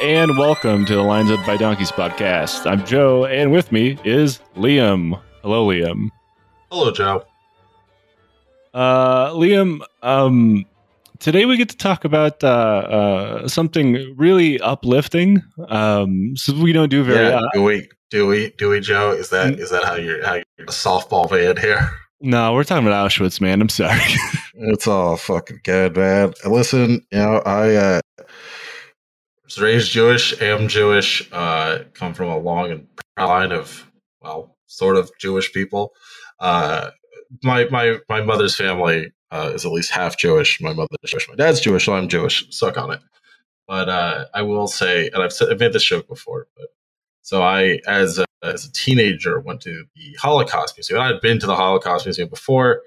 And welcome to the Lions Led by Donkeys podcast. I'm Joe, and with me is Liam. Hello, Liam. Hello, Joe. Uh, Liam, um, today we get to talk about uh, uh, something really uplifting. Um, so we don't do very. Yeah, Uh, do we, do we, do we, Joe? Is that is that how you're how you're a softball man here? no, we're talking about Auschwitz, man. I'm sorry. It's all fucking good, man. Listen, you know, I uh, was raised Jewish, am Jewish, uh, come from a long and proud line of well, sort of Jewish people. Uh, my my my mother's family uh, is at least half Jewish. My mother's Jewish. My dad's Jewish, so I'm Jewish. Suck on it. But uh, I will say, and I've, said, I've made this joke before, but so I, as a, as a teenager, went to the Holocaust Museum. I had been to the Holocaust Museum before,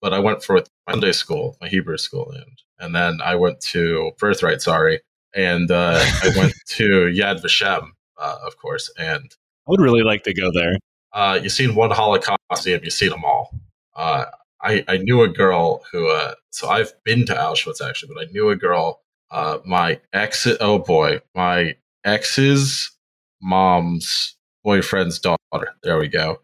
but I went for Sunday school, my Hebrew school, and and then I went to Birthright. Sorry, and uh, I went to Yad Vashem, uh, of course. And I would really like to go there. uh, you've seen one Holocaust museum, you've seen them all. Uh, I, I knew a girl who, uh, so I've been to Auschwitz actually, but I knew a girl, uh, my ex, oh boy, my ex's mom's boyfriend's daughter. There we go.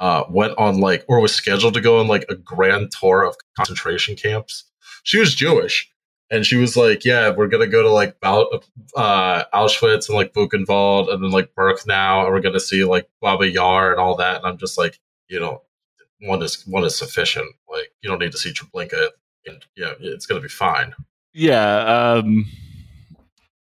Uh, went on like, or was scheduled to go on like a grand tour of concentration camps. She was Jewish. And she was like, "Yeah, we're gonna go to like uh, Auschwitz and like Buchenwald and then like Birkenau, and we're gonna see like Baba Yar and all that." And I'm just like, you know, one is one is sufficient. Like, you don't need to see Treblinka, and yeah, it's gonna be fine. Yeah. Um,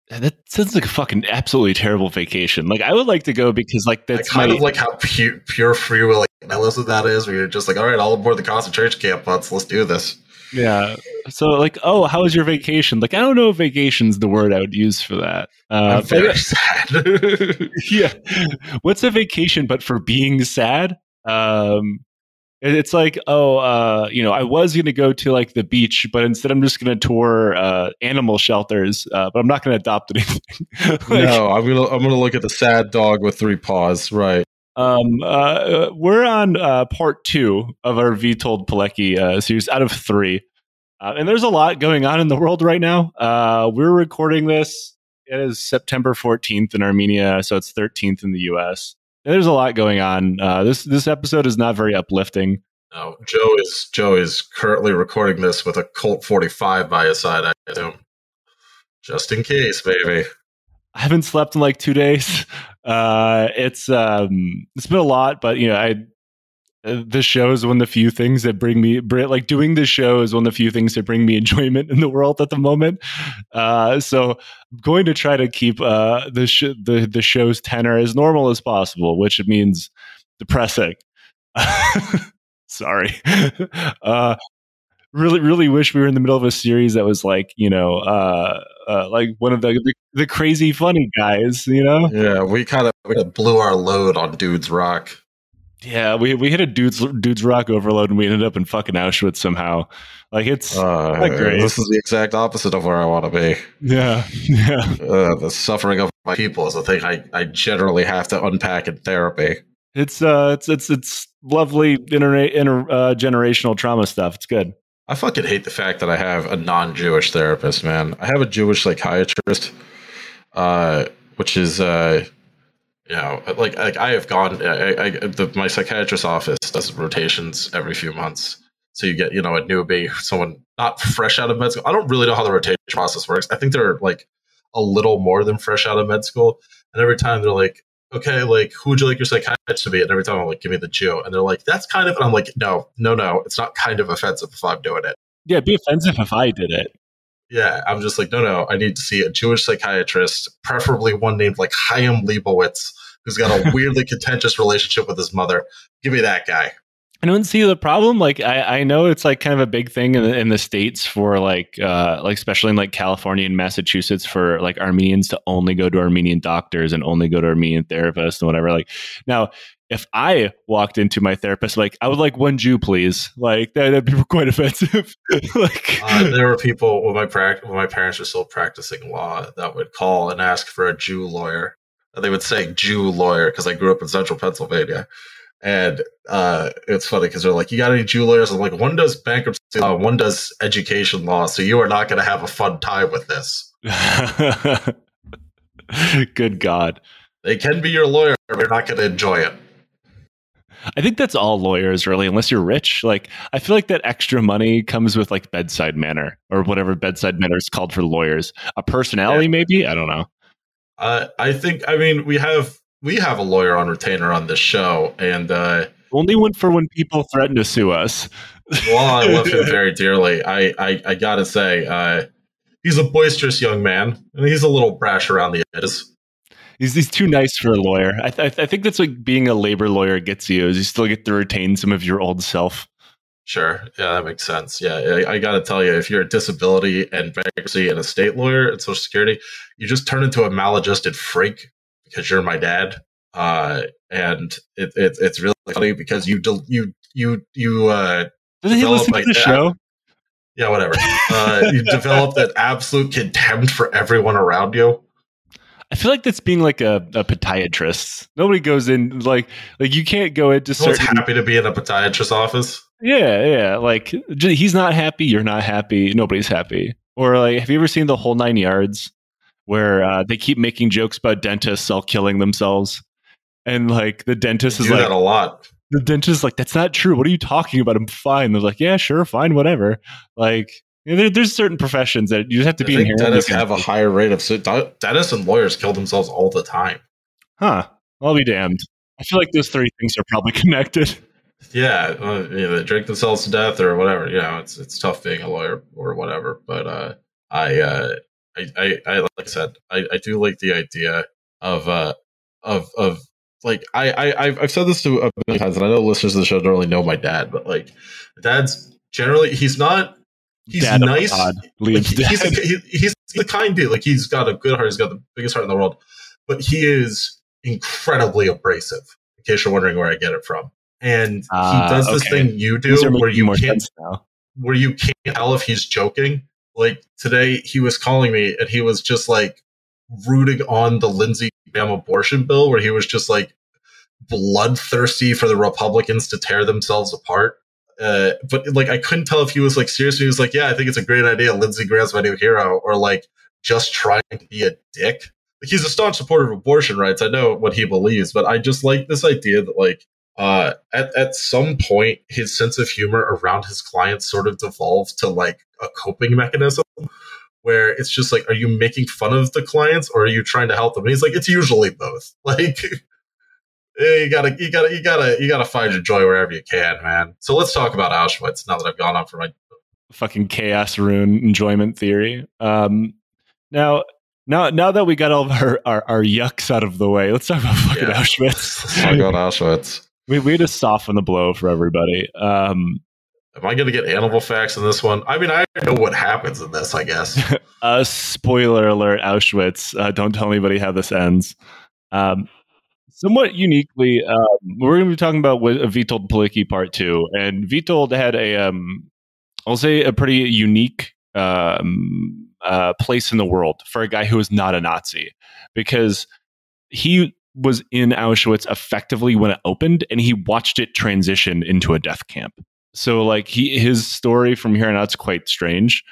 that sounds like a fucking absolutely terrible vacation. Like I would like to go because like I that's kind my of like how pure, pure free will like of that is, where you're just like, all right, all aboard the concentration camp, butts, let's do this. Yeah. So like, oh, how was your vacation? Like, I don't know if vacation's the word I would use for that. Uh, very sad. yeah. What's a vacation but for being sad? Um it's like, oh, uh, you know, I was going to go to like the beach, but instead I'm just going to tour uh, animal shelters, uh, but I'm not going to adopt anything. Like, no, I'm gonna I'm gonna look at the sad dog with three paws. Right. Um, uh, we're on uh, part two of our Witold Pilecki uh, series out of three. Uh, and there's a lot going on in the world right now. Uh, we're recording this. It is September 14th in Armenia, so it's 13th in the US. And there's a lot going on. Uh, this this episode is not very uplifting. No, Joe is Joe is currently recording this with a Colt 45 by his side. I assume, just in case, baby. I haven't slept in like two days. Uh, it's um, it's been a lot, but you know, I uh, the show is one of the few things that bring me like doing the show is one of the few things that bring me enjoyment in the world at the moment. Uh, so I'm going to try to keep uh, the sh- the the show's tenor as normal as possible, which means depressing. Sorry. Uh, really really wish we were in the middle of a series that was like you know uh, like one of the, the the crazy funny guys you know Yeah, we kind of we blew our load on Dude's Rock. yeah we we hit a dude's dude's rock overload and we ended up in fucking auschwitz somehow like it's Uh. This is the exact opposite of where I want to be. yeah yeah Uh, the suffering of my people is a thing I, I generally have to unpack in therapy. it's uh it's it's it's lovely internet inter uh, generational trauma stuff it's good I fucking hate the fact that I have a non-Jewish therapist, man. I have a Jewish psychiatrist, uh, which is, uh, you know, like like I have gone. I, I, the, my psychiatrist's office does rotations every few months, so you get you know a newbie, someone not fresh out of med school. I don't really know how the rotation process works. I think they're like a little more than fresh out of med school, and every time they're like, okay, like who would you like your psychiatrist to be? And every time I'm like, give me the Jew, and they're like, that's kind of, and I'm like, no, no, no, it's not kind of offensive if I'm doing it. yeah it'd be offensive if i did it Yeah, I'm just like, no, no, I need to see a Jewish psychiatrist, preferably one named like Chaim Leibowitz, who's got a weirdly contentious relationship with his mother. Give me that guy. I don't see the problem. Like I, I know it's like kind of a big thing in the, in the states for like uh like especially in like California and Massachusetts for like Armenians to only go to Armenian doctors and only go to Armenian therapists and whatever. Like now, if I walked into my therapist like I would like one Jew, please, like that, would be quite offensive. like Uh, there were people when my when my parents were still practicing law that would call and ask for a Jew lawyer. And They would say Jew lawyer because I grew up in central Pennsylvania. And uh, it's funny because they're like, "You got any jewelers?" I'm like, "One does bankruptcy law, one does education law, so you are not going to have a fun time with this." Good God. They can be your lawyer, but you're not going to enjoy it. I think that's all lawyers, really, unless you're rich. Like, I feel like that extra money comes with like bedside manner or whatever bedside manner is called for lawyers. A personality, yeah. maybe. I don't know. Uh, I think. I mean, we have we have a lawyer on retainer on this show, and uh, only one for when people threaten to sue us. well, I love him very dearly. I I, I gotta say, uh, he's a boisterous young man, and he's a little brash around the edges. He's, he's too nice for a lawyer. I, th- I think that's what being a labor lawyer gets you is you still get to retain some of your old self. Sure. Yeah, that makes sense. Yeah, I, I got to tell you, if you're a disability and bankruptcy and a state lawyer and Social Security, you just turn into a maladjusted freak because you're my dad. Uh, and it, it, it's really funny because you del- you you you uh, doesn't he listen like, to the show? Yeah, whatever. Uh, you develop that absolute contempt for everyone around you. I feel like that's being like a, a podiatrist. Nobody goes in like like you can't go into certain. happy to be in a podiatrist office. Yeah, yeah. Like he's not happy, you're not happy, nobody's happy. Or like, have you ever seen the whole nine yards, where uh, they keep making jokes about dentists all killing themselves, and like the dentist is like a lot. The dentist is like, that's not true. What are you talking about? I'm fine. They're like, yeah, sure, fine, whatever. Like you know, there, there's certain professions that you just have to I be think Dentists have a higher rate of dentists and lawyers kill themselves all the time. Huh? I'll be damned. I feel like those three things are probably connected. Yeah, uh, you know, they drink themselves to death or whatever. You know, it's it's tough being a lawyer or whatever. But uh, I, uh, I, I, I, like I said, I, I do like the idea of uh, of of like I, I I've said this to a million times, and I know listeners of the show don't really know my dad, but like, dad's generally he's not he's dad nice. Like, he's, a, he, he's the kind dude. Like he's got a good heart. He's got the biggest heart in the world, but he is incredibly abrasive. In case you're wondering where I get it from, and uh, he does this okay. thing you do where you can't where you can't tell if he's joking. Like today, he was calling me and he was just like rooting on the Lindsey Graham abortion bill, where he was just like bloodthirsty for the Republicans to tear themselves apart. Uh, but like I couldn't tell if he was like serious. He was like, "Yeah, I think it's a great idea. Lindsey Graham's my new hero," or like just trying to be a dick. Like he's a staunch supporter of abortion rights. I know what he believes, but I just like this idea that like uh, at at some point his sense of humor around his clients sort of devolved to like a coping mechanism where it's just like, are you making fun of the clients or are you trying to help them? And he's like, it's usually both. Like you gotta you gotta you gotta you gotta find your joy wherever you can, man. So let's talk about Auschwitz now that I've gone on for my fucking chaos rune enjoyment theory. Um, now now now that we got all of our, our, our yucks out of the way, let's talk about fucking yeah. Auschwitz. Let's talk about Auschwitz. We we to soften the blow for everybody. Um, Am I going to get animal facts in this one? I mean, I know what happens in this. I guess. uh, spoiler alert: Auschwitz. Uh, don't tell anybody how this ends. Um, somewhat uniquely, um, we're going to be talking about with Witold Pilecki Part Two, and Witold had a, um, I'll say, a pretty unique um, uh, place in the world for a guy who is not a Nazi, because he was in Auschwitz effectively when it opened, and he watched it transition into a death camp. So, like, he his story from here on out is quite strange.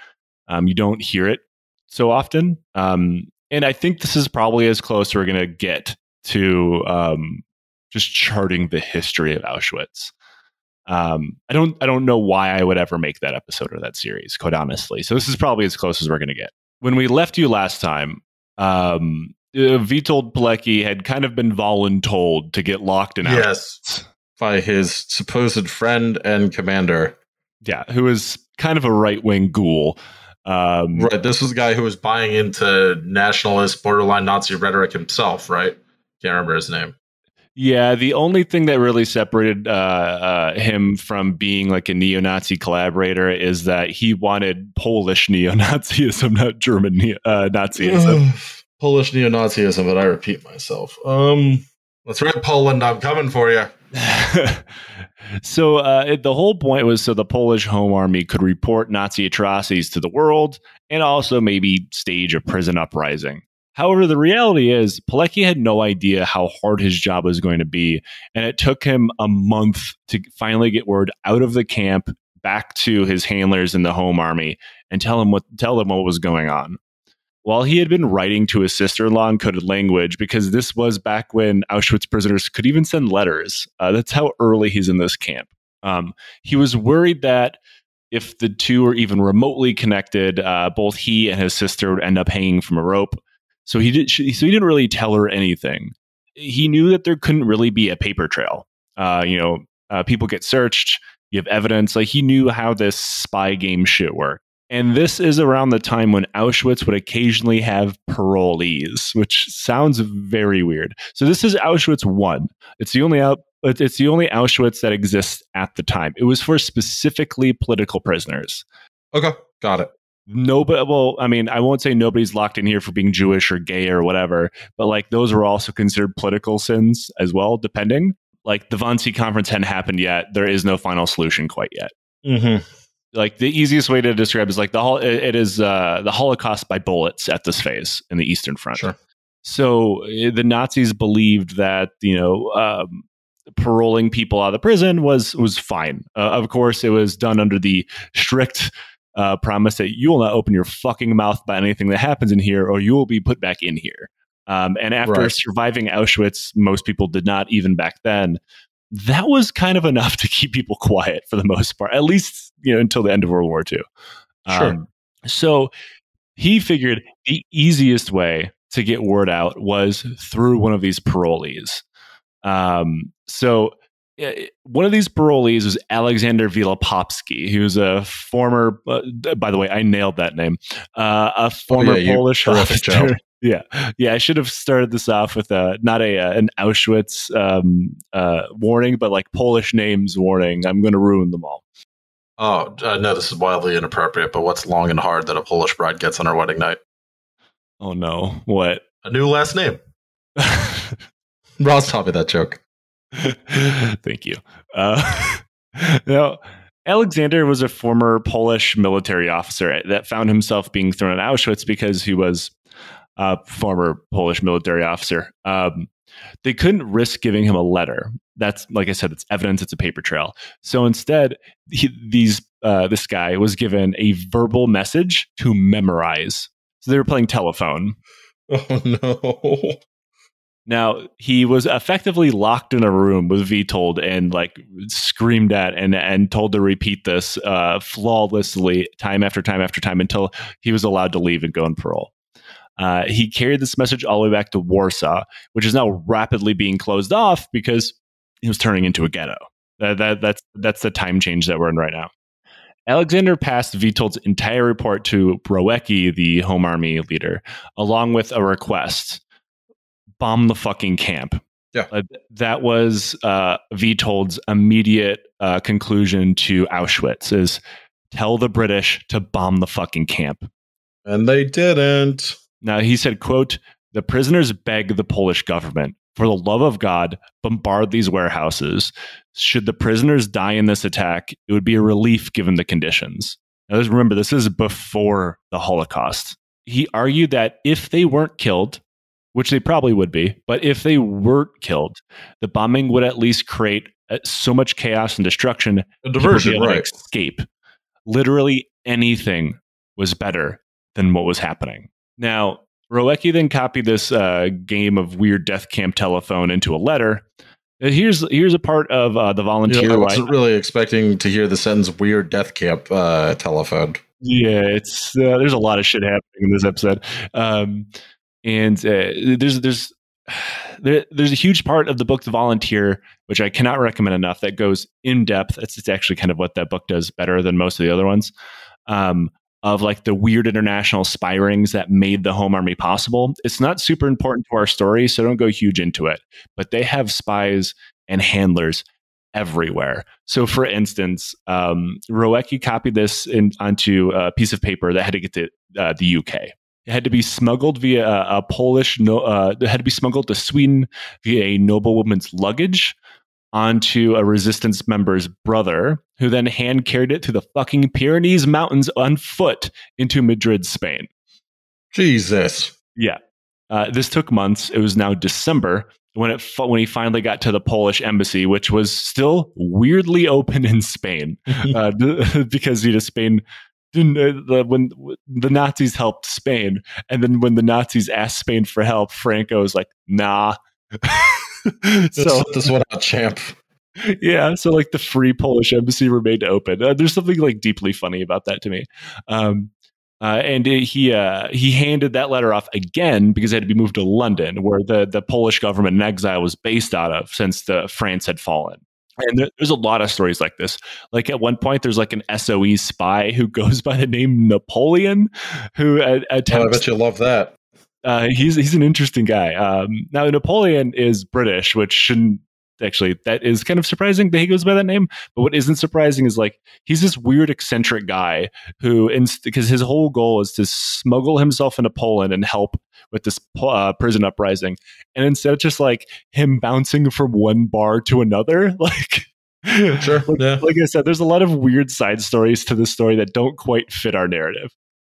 Um, you don't hear it so often. Um, and I think this is probably as close we're going to get to um, just charting the history of Auschwitz. Um, I don't I don't know why I would ever make that episode or that series, quite honestly. So this is probably as close as we're going to get. When we left you last time, um, uh, Pilecki had kind of been voluntold to get locked in Auschwitz. Yes, by his supposed friend and commander. Yeah, who is kind of a right wing ghoul. Um, right, this was a guy who was buying into nationalist, borderline Nazi rhetoric himself, right? Can't remember his name. Yeah, the only thing that really separated uh, uh, him from being like a neo-Nazi collaborator is that he wanted Polish neo-Nazism, not German neo- uh, Nazism. Polish neo-Nazism, but I repeat myself. Um, that's right, Poland. I'm coming for you. so uh, it, the whole point was so the Polish Home Army could report Nazi atrocities to the world and also maybe stage a prison uprising. However, the reality is, Pilecki had no idea how hard his job was going to be, and it took him a month to finally get word out of the camp back to his handlers in the home army and tell him what tell them what was going on. While he had been writing to his sister in law in coded language, because this was back when Auschwitz prisoners could even send letters, uh, that's how early he's in this camp. Um, he was worried that if the two were even remotely connected, uh, both he and his sister would end up hanging from a rope. So he did. So he didn't really tell her anything. He knew that there couldn't really be a paper trail. Uh, you know, uh, people get searched. You have evidence. Like he knew how this spy game shit worked. And this is around the time when Auschwitz would occasionally have parolees, which sounds very weird. So this is Auschwitz one. It's the only out. It's the only Auschwitz that exists at the time. It was for specifically political prisoners. Okay, got it. Nobody. Well, I mean, I won't say nobody's locked in here for being Jewish or gay or whatever, but like those were also considered political sins as well, depending. Like the Wannsee conference hadn't happened yet. There is no final solution quite yet. Mm-hmm like the easiest way to describe is like the whole it is uh, the Holocaust by bullets at this phase in the Eastern Front. Sure. So eh, the Nazis believed that you know um, paroling people out of the prison was was fine. Uh, of course, it was done under the strict uh, promise that you will not open your fucking mouth about anything that happens in here, or you will be put back in here. Um, and after right. surviving Auschwitz, most people did not, even back then, that was kind of enough to keep people quiet for the most part, at least you know until the end of World War II. Sure. Um, so he figured the easiest way to get word out was through one of these parolees. Um, so one of these parolees was Alexander Wielopolski, who's a former. Uh, by the way, I nailed that name. Uh, a former oh, yeah, Polish officer. Yeah, yeah. I should have started this off with a not a uh, an Auschwitz um, uh, warning, but like Polish names warning. I'm going to ruin them all. Oh uh, no, this is wildly inappropriate. But what's long and hard that a Polish bride gets on her wedding night? Oh no, what? A new last name. Ross taught me that joke. Thank you. Uh, now, Alexander was a former Polish military officer that found himself being thrown at Auschwitz because he was uh, former Polish military officer. Um, they couldn't risk giving him a letter. That's like I said, it's evidence. It's a paper trail. So instead, he, these uh, this guy was given a verbal message to memorize. So they were playing telephone. Oh no! Now he was effectively locked in a room with Witold and like screamed at and and told to repeat this uh, flawlessly time after time after time until he was allowed to leave and go on parole. Uh, he carried this message all the way back to Warsaw, which is now rapidly being closed off because it was turning into a ghetto. That, that, that's, that's the time change that we're in right now. Alexander passed Witold's entire report to Rowecki, the Home Army leader, along with a request bomb the fucking camp. Yeah. Uh, that was uh, Witold's immediate uh, conclusion to Auschwitz is tell the British to bomb the fucking camp. And they didn't. Now he said, quote, the prisoners beg the Polish government, for the love of God, bombard these warehouses. Should the prisoners die in this attack, it would be a relief given the conditions. Now, let's remember, this is before the Holocaust. He argued that if they weren't killed, which they probably would be, but if they weren't killed, the bombing would at least create uh, so much chaos and destruction. A diversion, right? Escape. Literally anything was better than what was happening. Now, Rowecki then copied this uh, game of weird death camp telephone into a letter. Uh, here's here's a part of uh, the volunteer. Know, I wasn't really expecting to hear the sentence "weird death camp uh, telephone." Yeah, it's uh, there's a lot of shit happening in this episode, um, and uh, there's there's there, there's a huge part of the book The Volunteer, which I cannot recommend enough, that goes in depth. It's, it's actually kind of what that book does better than most of the other ones. Um, of like the weird international spy rings that made the home army possible. It's not super important to our story, so don't go huge into it. But they have spies and handlers everywhere. So, for instance, um, Rowecki copied this in, onto a piece of paper that had to get to uh, the UK. It had to be smuggled via a, a Polish. No, uh, it had to be smuggled to Sweden via a noblewoman's luggage onto a resistance member's brother, who then hand carried it to the fucking Pyrenees Mountains on foot into Madrid, Spain. Jesus. Yeah. Uh, this took months. It was now December when it when he finally got to the Polish embassy, which was still weirdly open in Spain, uh, because you know Spain didn't uh, the, when the Nazis helped Spain, and then when the Nazis asked Spain for help, Franco was like, "Nah." so this one out, champ. Yeah, so like the free Polish embassy remained open. Uh, there's something like deeply funny about that to me. Um, uh, and he uh, he handed that letter off again because it had to be moved to London, where the the Polish government in exile was based out of since the France had fallen. And there, there's a lot of stories like this. Like at one point, there's like an SOE spy who goes by the name Napoleon, who uh, attempts. Oh, I bet you love that. Uh, he's he's an interesting guy. Um, now Napoleon is British, which shouldn't actually that is kind of surprising that he goes by that name. But what isn't surprising is like he's this weird eccentric guy who, because his whole goal is to smuggle himself into Poland and help with this uh, prison uprising, and instead of just like him bouncing from one bar to another, like. Sure. like, yeah. like I said, there's a lot of weird side stories to this story that don't quite fit our narrative.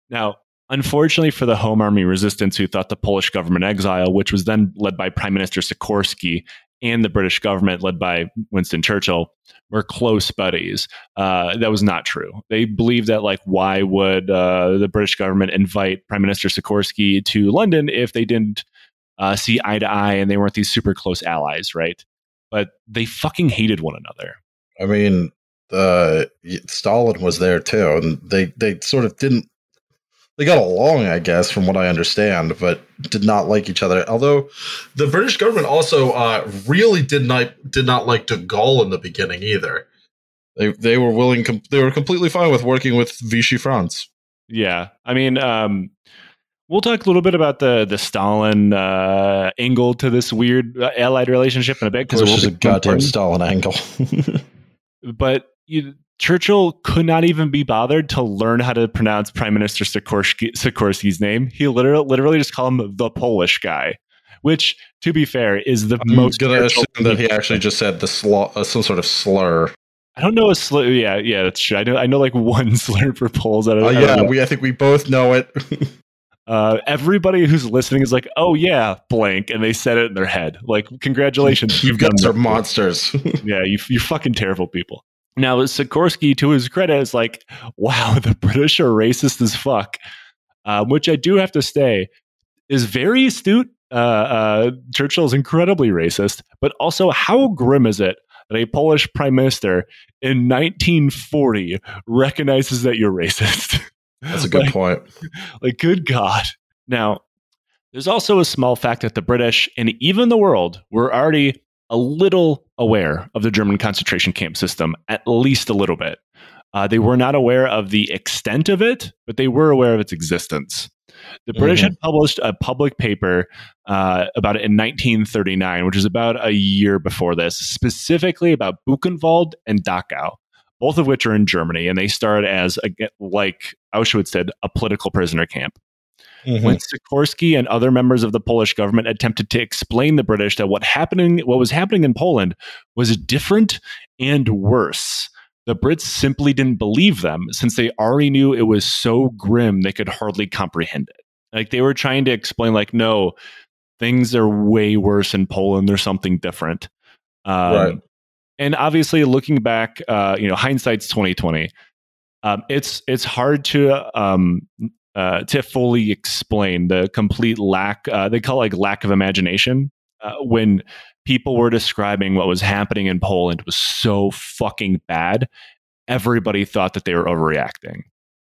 Now, Unfortunately for the Home Army resistance, who thought the Polish government exile, which was then led by Prime Minister Sikorski and the British government, led by Winston Churchill, were close buddies. Uh, that was not true. They believed that, like, why would uh, the British government invite Prime Minister Sikorski to London if they didn't uh, see eye to eye and they weren't these super close allies, right? But they fucking hated one another. I mean, uh, Stalin was there too, and they they sort of didn't they got along, I guess, from what I understand, but did not like each other. Although the British government also uh, really did not did not like De Gaulle in the beginning either. They they were willing, com- they were completely fine with working with Vichy France. Yeah, I mean, um, we'll talk a little bit about the the Stalin uh, angle to this weird uh, allied relationship in a bit because it was a goddamn. Stalin angle. but you, Churchill could not even be bothered to learn how to pronounce Prime Minister Sikorski, Sikorski's name. He literally, literally just called him the Polish guy, which, to be fair, is the I'm most. going to assume that he actually just said the sl- uh, some sort of slur. I don't know a slur. Yeah, yeah, that's true. I know. I know like one slur for Poles. I don't, uh, yeah, we. I think we both know it. uh, everybody who's listening is like, "Oh yeah, blank," and they said it in their head. Like, congratulations, you guys are monsters. yeah, you you fucking terrible people. Now, Sikorski, to his credit, is like, wow, the British are racist as fuck, um, which I do have to say is very astute. Uh, uh, Churchill is incredibly racist, but also how grim is it that a Polish prime minister in 1940 recognizes that you're racist? That's a good like, point. Like, good God. Now, there's also a small fact that the British and even the world were already a little aware of the German concentration camp system, at least a little bit. Uh, they were not aware of the extent of it, but they were aware of its existence. The British mm-hmm. had published a public paper uh, about it in 1939, which is about a year before this, specifically about Buchenwald and Dachau, both of which are in Germany, and they started as, a, like Auschwitz said, a political prisoner camp. Mm-hmm. When Sikorski and other members of the Polish government attempted to explain the British that what happening, what was happening in Poland, was different and worse, the Brits simply didn't believe them since they already knew it was so grim they could hardly comprehend it. Like they were trying to explain, like, no, things are way worse in Poland. There's something different. Um, right. And obviously, looking back, uh, you know, hindsight's twenty twenty. Um, it's it's hard to um, uh, to fully explain the complete lack. Uh, they call it like lack of imagination uh, when people were describing what was happening in Poland was so fucking bad. Everybody thought that they were overreacting.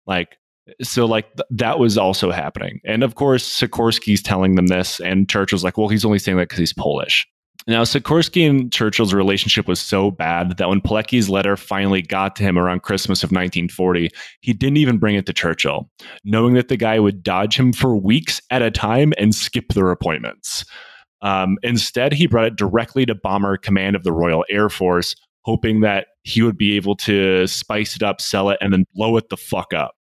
Like so like th- that was also happening and of course sikorski's telling them this and churchill's like well he's only saying that because he's polish now, Sikorski and Churchill's relationship was so bad that when Pilecki's letter finally got to him around Christmas of 1940, he didn't even bring it to Churchill, knowing that the guy would dodge him for weeks at a time and skip their appointments. Um, instead, he brought it directly to Bomber Command of the Royal Air Force, hoping that he would be able to spice it up, sell it, and then blow it the fuck up.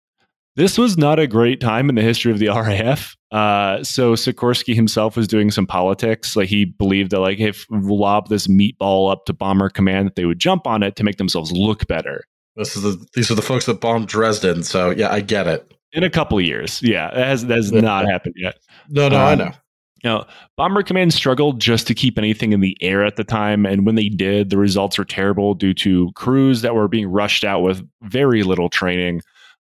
This was not a great time in the history of the RAF. Uh, so Sikorski himself was doing some politics. Like he believed that, like, if lob this meatball up to bomber command, that they would jump on it to make themselves look better. This is the, these are the folks that bombed Dresden. So yeah, I get it. In a couple of years, yeah, it has that has yeah. not happened yet. No, no, um, I know. Know, Bomber Command struggled just to keep anything in the air at the time, and when they did, the results were terrible due to crews that were being rushed out with very little training.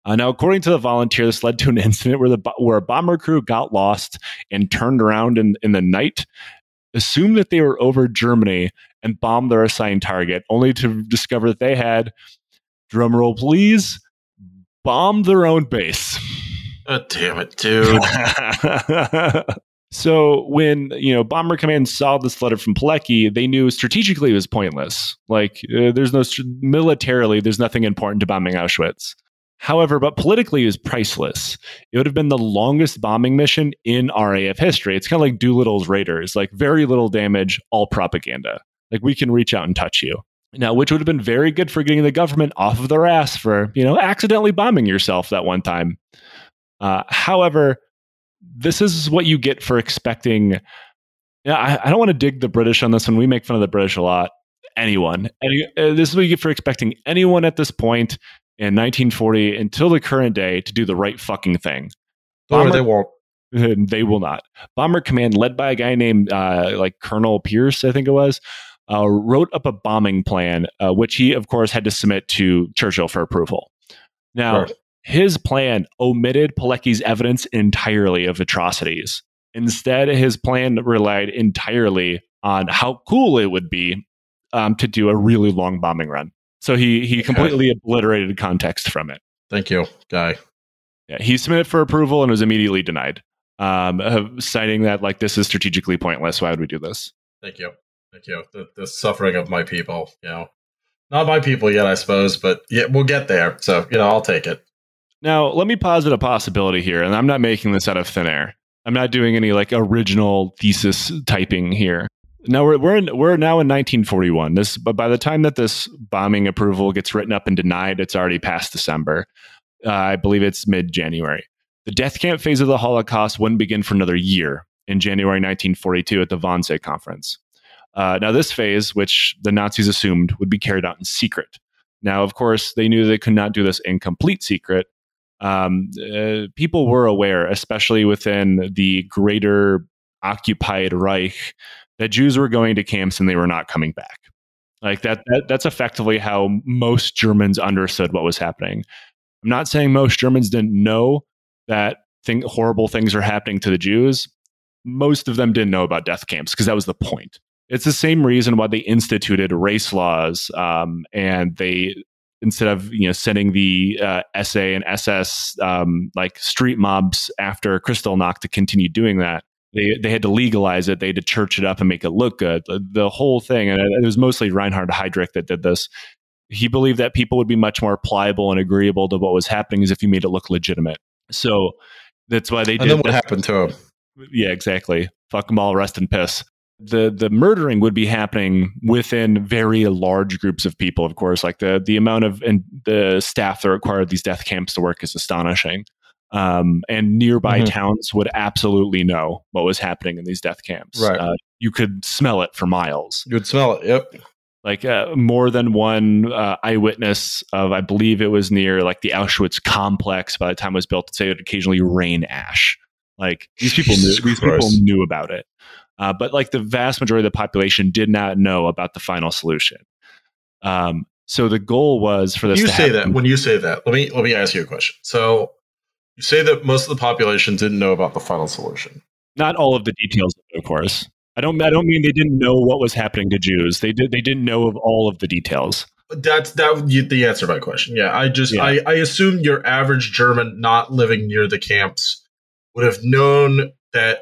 Uh, now, according to the volunteer, this led to an incident where the where a bomber crew got lost and turned around in, in the night, assumed that they were over Germany, and bombed their assigned target, only to discover that they had, drumroll please, bombed their own base. Oh, damn it, dude. so when you know Bomber Command saw this letter from Pilecki, they knew strategically it was pointless. Like uh, there's no militarily, there's nothing important to bombing Auschwitz. However, but politically is priceless. It would have been the longest bombing mission in RAF history. It's kind of like Doolittle's Raiders, like very little damage, all propaganda. Like we can reach out and touch you. Now, which would have been very good for getting the government off of their ass for, you know, accidentally bombing yourself that one time. Uh, however, this is what you get for expecting. Yeah, I, I, don't want to dig the British on this one. We make fun of the British a lot. Anyone. Any, uh, this is what you get for expecting anyone at this point in 1940 until the current day to do the right fucking thing. Bomber, or they won't. They will not. Bomber Command, led by a guy named uh, like Colonel Peirse, I think it was, uh, wrote up a bombing plan, uh, which he, of course, had to submit to Churchill for approval. Now, his plan omitted Pilecki's evidence entirely of atrocities. Instead, his plan relied entirely on how cool it would be um, to do a really long bombing run. So he he completely okay. obliterated context from it. Thank you, guy. Yeah, he submitted for approval and was immediately denied, um, uh, citing that like this is strategically pointless. Why would we do this? Thank you, thank you. The, the suffering of my people, you know, not my people yet, I suppose, but yeah, we'll get there. So you know, I'll take it. Now, let me posit a possibility here, and I'm not making this out of thin air. I'm not doing any like original thesis typing here. Now we're we're in, we're now in 1941. This, but by the time that this bombing approval gets written up and denied, it's already past December. Uh, I believe it's mid January. The death camp phase of the Holocaust wouldn't begin for another year in January 1942 at the Wannsee Conference. Uh, now, this phase, which the Nazis assumed would be carried out in secret. Now, of course, they knew they could not do this in complete secret, um, uh, people were aware, especially within the greater occupied Reich, that Jews were going to camps and they were not coming back. Like that, that that's effectively how most Germans understood what was happening. I'm not saying most Germans didn't know that thing, horrible things are happening to the Jews. Most of them didn't know about death camps because that was the point. It's the same reason why they instituted race laws um, and they instead of you know sending the uh, SA and SS um, like street mobs after Kristallnacht to continue doing that. They, they had to legalize it. They had to church it up and make it look good. The, the whole thing, and it was mostly Reinhard Heydrich that did this. He believed that people would be much more pliable and agreeable to what was happening as if you made it look legitimate. So that's why they and did. then what this. happened to him? Yeah, exactly. Fuck them all, rest in piss the the murdering would be happening within very large groups of people of course like the the amount of and the staff that required these death camps to work is astonishing um, and nearby mm-hmm. towns would absolutely know what was happening in these death camps right uh, you could smell it for miles you would smell it yep like uh, more than one uh, eyewitness of i believe it was near like the auschwitz complex by the time it was built say it would occasionally rain ash like these people knew these people knew about it uh, but like the vast majority of the population did not know about the final solution. Um, so the goal was for this. You say happen. that when you say that, let me let me ask you a question. So you say that most of the population didn't know about the final solution. Not all of the details, of course. I don't. I don't mean they didn't know what was happening to Jews. They did. They didn't know of all of the details. That's that. The answer to my question. Yeah, I just yeah. I, I assume your average German not living near the camps would have known that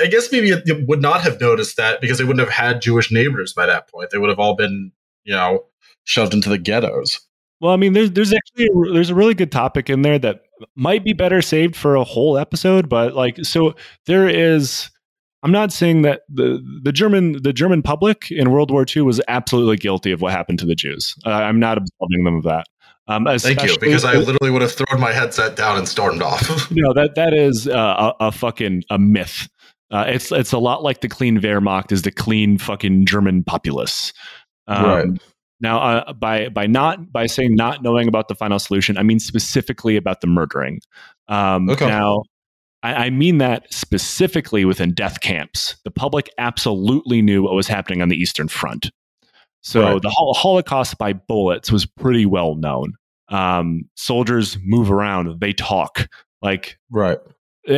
I guess maybe it would not have noticed that because they wouldn't have had Jewish neighbors by that point. They would have all been, you know, shoved into the ghettos. Well, I mean, there's there's actually a, there's a really good topic in there that might be better saved for a whole episode, but like, so there is. I'm not saying that the the German the German public in World War II was absolutely guilty of what happened to the Jews. Uh, I'm not absolving them of that. Um, Thank you, because I literally would have thrown my headset down and stormed off. you know that that is uh, a, a, fucking a myth. Uh, it's it's a lot like the clean Wehrmacht is the clean fucking German populace. Um, right. Now, uh, by by not by saying not knowing about the final solution, I mean specifically about the murdering. Um, okay. Now, I, I mean that specifically within death camps. The public absolutely knew what was happening on the Eastern Front. So right. the Holocaust by bullets was pretty well known. Um, soldiers move around, they talk. Like right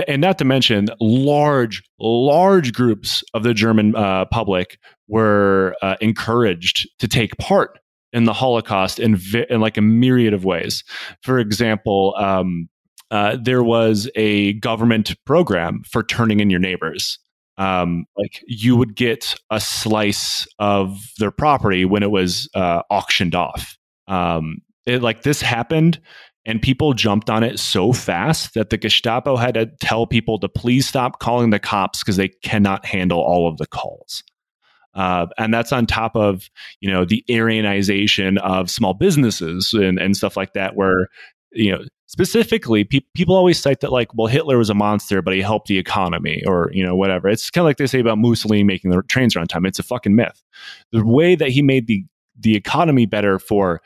and not to mention large large groups of the german uh, public were uh, encouraged to take part in the holocaust in, vi- in like a myriad of ways. For example um, uh, there was a government program for turning in your neighbors. Um, like you would get a slice of their property when it was uh, auctioned off. Um, it, like this happened and people jumped on it so fast that the Gestapo had to tell people to please stop calling the cops because they cannot handle all of the calls. Uh, and that's on top of you know the Aryanization of small businesses and, and stuff like that, where you know specifically pe- people always cite that like well Hitler was a monster, but he helped the economy or you know whatever. It's kind of like they say about Mussolini making the trains run on time. It's a fucking myth. The way that he made the the economy better for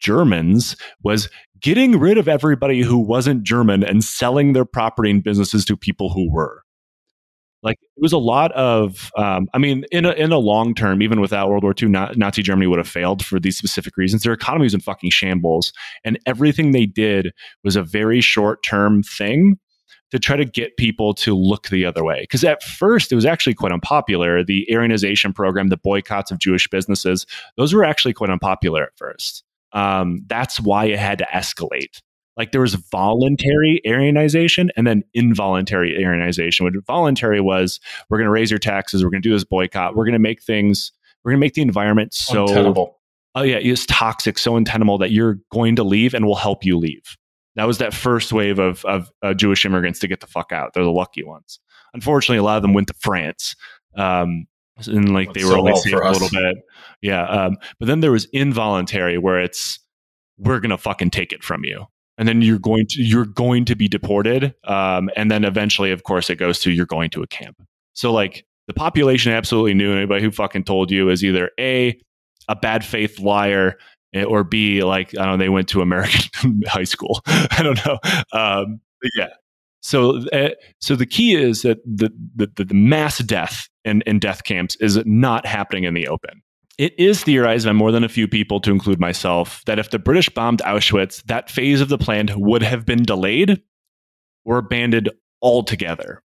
Germans was getting rid of everybody who wasn't German and selling their property and businesses to people who were. Like it was a lot of, um, I mean, in a in a long term, even without World War II, Nazi Germany would have failed for these specific reasons. Their economy was in fucking shambles, and everything they did was a very short term thing to try to get people to look the other way. Because at first, it was actually quite unpopular. The Aryanization program, the boycotts of Jewish businesses, those were actually quite unpopular at first um, that's why it had to escalate. Like there was voluntary Aryanization and then involuntary Aryanization. What voluntary was, we're going to raise your taxes, we're going to do this boycott, we're going to make things, we're going to make the environment so untenable. Oh yeah, it's toxic, so untenable that you're going to leave, and we'll help you leave. That was that first wave of of uh, Jewish immigrants to get the fuck out. They're the lucky ones. Unfortunately, a lot of them went to France. Um, and like they were so only well a little bit. Yeah. Um, but then there was involuntary where it's we're gonna fucking take it from you. And then you're going to you're going to be deported. Um, and then eventually, of course, it goes to you're going to a camp. So like the population absolutely knew anybody who fucking told you is either A, a bad faith liar, eh, or B, like I don't know, they went to American high school. I don't know. Um, yeah. So, uh, so the key is that the, the, the mass death in, in death camps is not happening in the open. It is theorized by more than a few people, to include myself, that if the British bombed Auschwitz, that phase of the plan would have been delayed or abandoned altogether.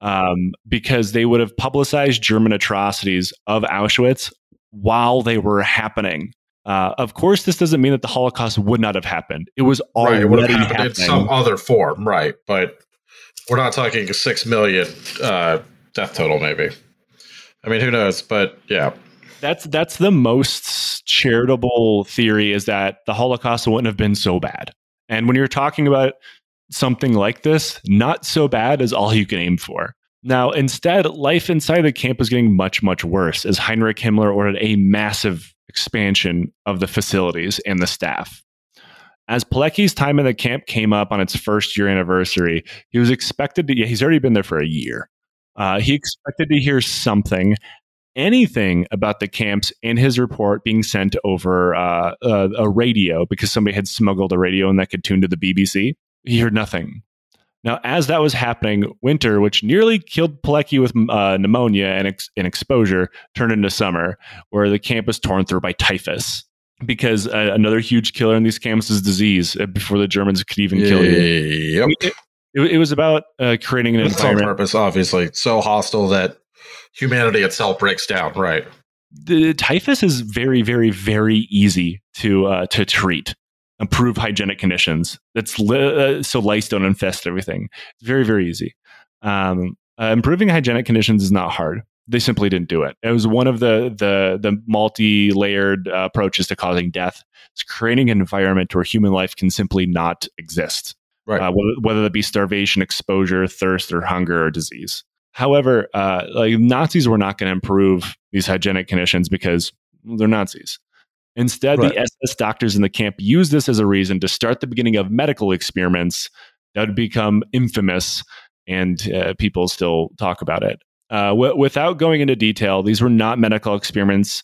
Um, because they would have publicized German atrocities of Auschwitz while they were happening. Uh, of course, this doesn't mean that the Holocaust would not have happened. It was already right, it would have happened happening. in some other form, right? But we're not talking six million uh, death total, maybe. I mean, who knows? But yeah, that's that's the most charitable theory is that the Holocaust wouldn't have been so bad. And when you're talking about something like this, not so bad is all you can aim for. Now, instead, life inside the camp was getting much, much worse as Heinrich Himmler ordered a massive expansion of the facilities and the staff. As Pilecki's time in the camp came up on its first year anniversary, he was expected to, he's already been there for a year. Uh, he expected to hear something, anything about the camps in his report being sent over uh, a, a radio because somebody had smuggled a radio and that could tune to the BBC. He heard nothing. Now, as that was happening, winter, which nearly killed Pilecki with uh, pneumonia and, ex- and, exposure, turned into summer, where the camp was torn through by typhus. Because uh, another huge killer in these camps is disease uh, before the Germans could even kill you. Yep. It, it, was about uh, creating an With environment. purpose, obviously. So hostile that humanity itself breaks down, right? The typhus is very, very, very easy to uh, to treat improve hygienic conditions. That's li- uh, so lice don't infest everything. It's very very easy. Um, uh, improving hygienic conditions is not hard. They simply didn't do it. It was one of the the the multi layered uh, approaches to causing death. It's creating an environment where human life can simply not exist. Right. Uh, whether, whether that be starvation, exposure, thirst, or hunger or disease. However, uh, like Nazis were not going to improve these hygienic conditions because they're Nazis. Instead, right. the SS doctors in the camp used this as a reason to start the beginning of medical experiments that would become infamous, and uh, people still talk about it. Uh, w- without going into detail, these were not medical experiments,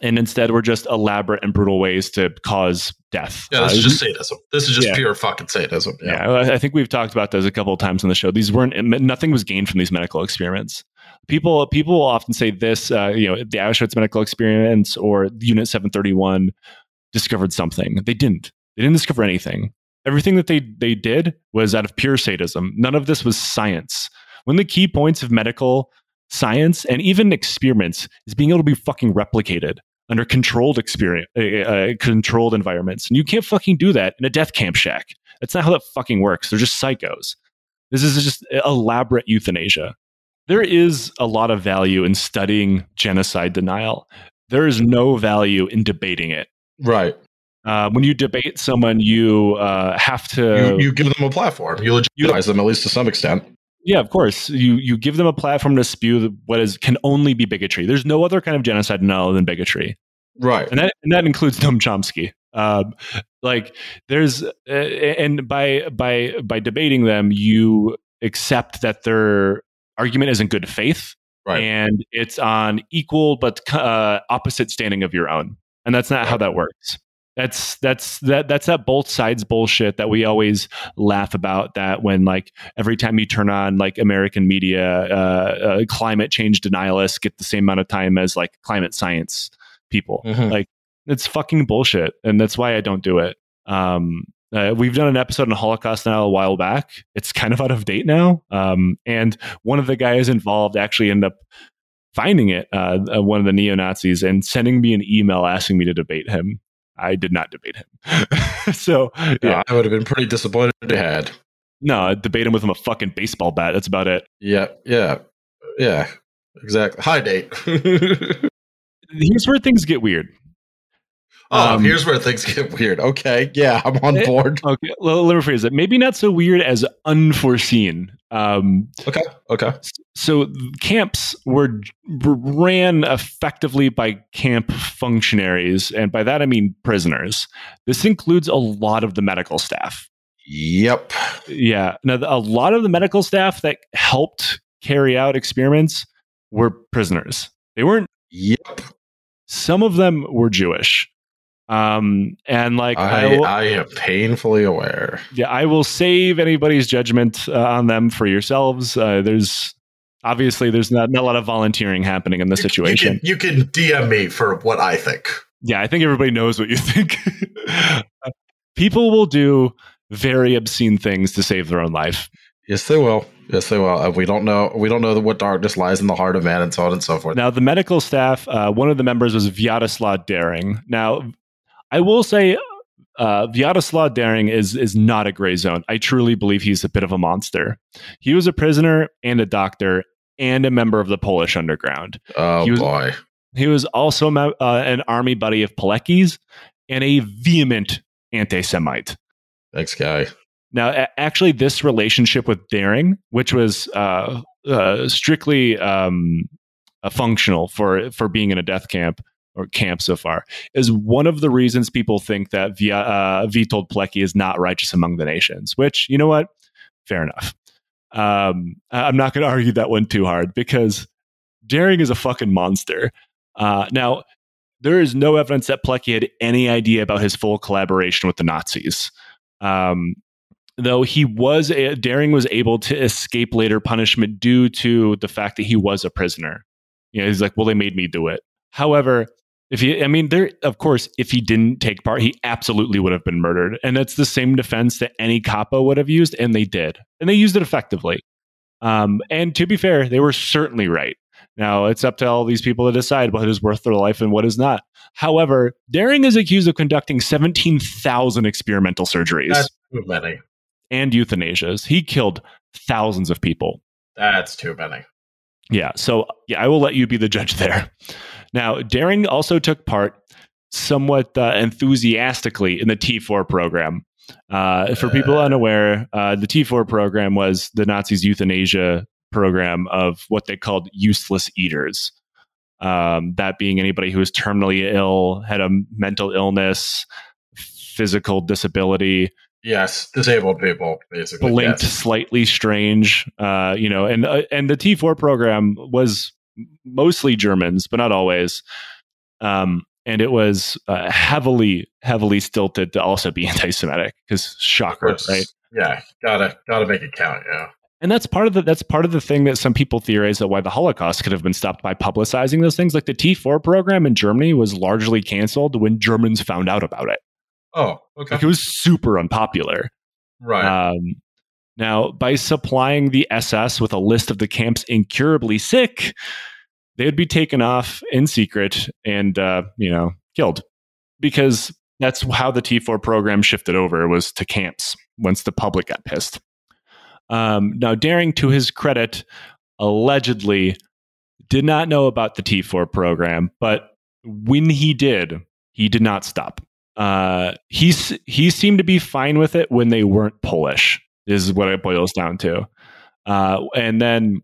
and instead were just elaborate and brutal ways to cause death. Yeah, this uh, is just sadism. This is just yeah. pure fucking sadism. Yeah. yeah, I think we've talked about those a couple of times on the show. These weren't nothing was gained from these medical experiments people people will often say this, uh, you know, the Auschwitz medical experience or Unit 731 discovered something. They didn't. They didn't discover anything. Everything that they they did was out of pure sadism. None of this was science. One of the key points of medical science and even experiments is being able to be fucking replicated under controlled experience, uh, uh, controlled environments. And you can't fucking do that in a death camp shack. That's not how that fucking works. They're just psychos. This is just elaborate euthanasia. There is a lot of value in studying genocide denial. There is no value in debating it. Right. Uh, when you debate someone, you uh, have to you, you, give them a platform. You legitimize them at least to some extent. Yeah, of course. You you give them a platform to spew what is can only be bigotry. There's no other kind of genocide now than bigotry. Right. And that and that includes Noam Chomsky. Um, like there's uh, and by by by debating them, you accept that their argument is in good faith, right. and it's on equal but uh, opposite standing of your own, and that's not right. how that works. That's that's that that's that both sides bullshit that we always laugh about. That when like every time you turn on like American media, uh, uh, climate change denialists get the same amount of time as like climate science people. Mm-hmm. Like it's fucking bullshit, and that's why I don't do it. Um, uh, we've done an episode on Holocaust now a while back. It's kind of out of date now, um, and one of the guys involved actually ended up finding it, uh, uh one of the neo Nazis, and sending me an email asking me to debate him. I did not debate him. so yeah, I would have been pretty disappointed if had. No, I debate him with him a fucking baseball bat. That's about it. Yeah, yeah, yeah. Exactly. High date. Here's where things get weird. Oh, um, here's where things get weird. Okay, yeah, I'm on eh, board. Okay, well, let me phrase it. Maybe not so weird as unforeseen. Um, okay, okay. So camps were, ran effectively by camp functionaries, and by that I mean prisoners. This includes a lot of the medical staff. Yep. Yeah. Now, a lot of the medical staff that helped carry out experiments were prisoners. They weren't. Yep. Some of them were Jewish. Um, and like I, I, will, I, am painfully aware. Yeah, I will save anybody's judgment uh, on them for yourselves. Uh, there's obviously there's not, not a lot of volunteering happening in this you, situation. You can, you can DM me for what I think. Yeah, I think everybody knows what you think. People will do very obscene things to save their own life. Yes, they will. Yes, they will. Uh, we don't know. We don't know what darkness lies in the heart of man, and so on and so forth. Now, the medical staff. Uh, one of the members was Vyacheslav Dering. Now, I will say uh, Vyacheslav Dering is is not a gray zone. I truly believe he's a bit of a monster. He was a prisoner and a doctor and a member of the Polish underground. Oh he was, boy! He was also uh, an army buddy of Pilecki's and a vehement anti-Semite. Thanks, guy. Now, actually, this relationship with Dering, which was uh, uh, strictly um, functional for for being in a death camp, or camp so far is one of the reasons people think that via, uh, Pilecki is not righteous among the nations. Which you know what, fair enough. Um, I'm not going to argue that one too hard because Dering is a fucking monster. Uh, now, there is no evidence that Pilecki had any idea about his full collaboration with the Nazis. Um, though he was Dering was able to escape later punishment due to the fact that he was a prisoner. You know, he's like, well, they made me do it. However, if he, I mean, there, of course, if he didn't take part, he absolutely would have been murdered. And that's the same defense that any capo would have used, and they did. And they used it effectively. Um, and to be fair, they were certainly right. Now, it's up to all these people to decide what is worth their life and what is not. However, Dering is accused of conducting 17,000 experimental surgeries. That's too many. And euthanasias. He killed thousands of people. That's too many. Yeah. So, yeah, I will let you be the judge there. Now, Dering also took part somewhat uh, enthusiastically in the T4 program. Uh, for people uh. unaware, uh, the T4 program was the Nazis' euthanasia program of what they called useless eaters. Um, that being anybody who was terminally ill, had a mental illness, physical disability. Yes, disabled people, basically. Blinked, yes. slightly strange. Uh, you know, and uh, and the T four program was mostly Germans, but not always. Um, and it was uh, heavily, heavily stilted to also be anti-Semitic because shocker, right? Yeah, gotta gotta make it count. Yeah, and that's part of the that's part of the thing that some people theorize that why the Holocaust could have been stopped by publicizing those things. Like the T four program in Germany was largely canceled when Germans found out about it. Oh, okay. Like it was super unpopular. right. Um, now, by supplying the SS with a list of the camp's incurably sick, they would be taken off in secret and, uh, you know, killed. Because that's how the T4 program shifted over was to camps once the public got pissed. Um, now, Dering, to his credit, allegedly did not know about the T4 program, but when he did, he did not stop. Uh, he's he seemed to be fine with it when they weren't Polish. Is what it boils down to. Uh, and then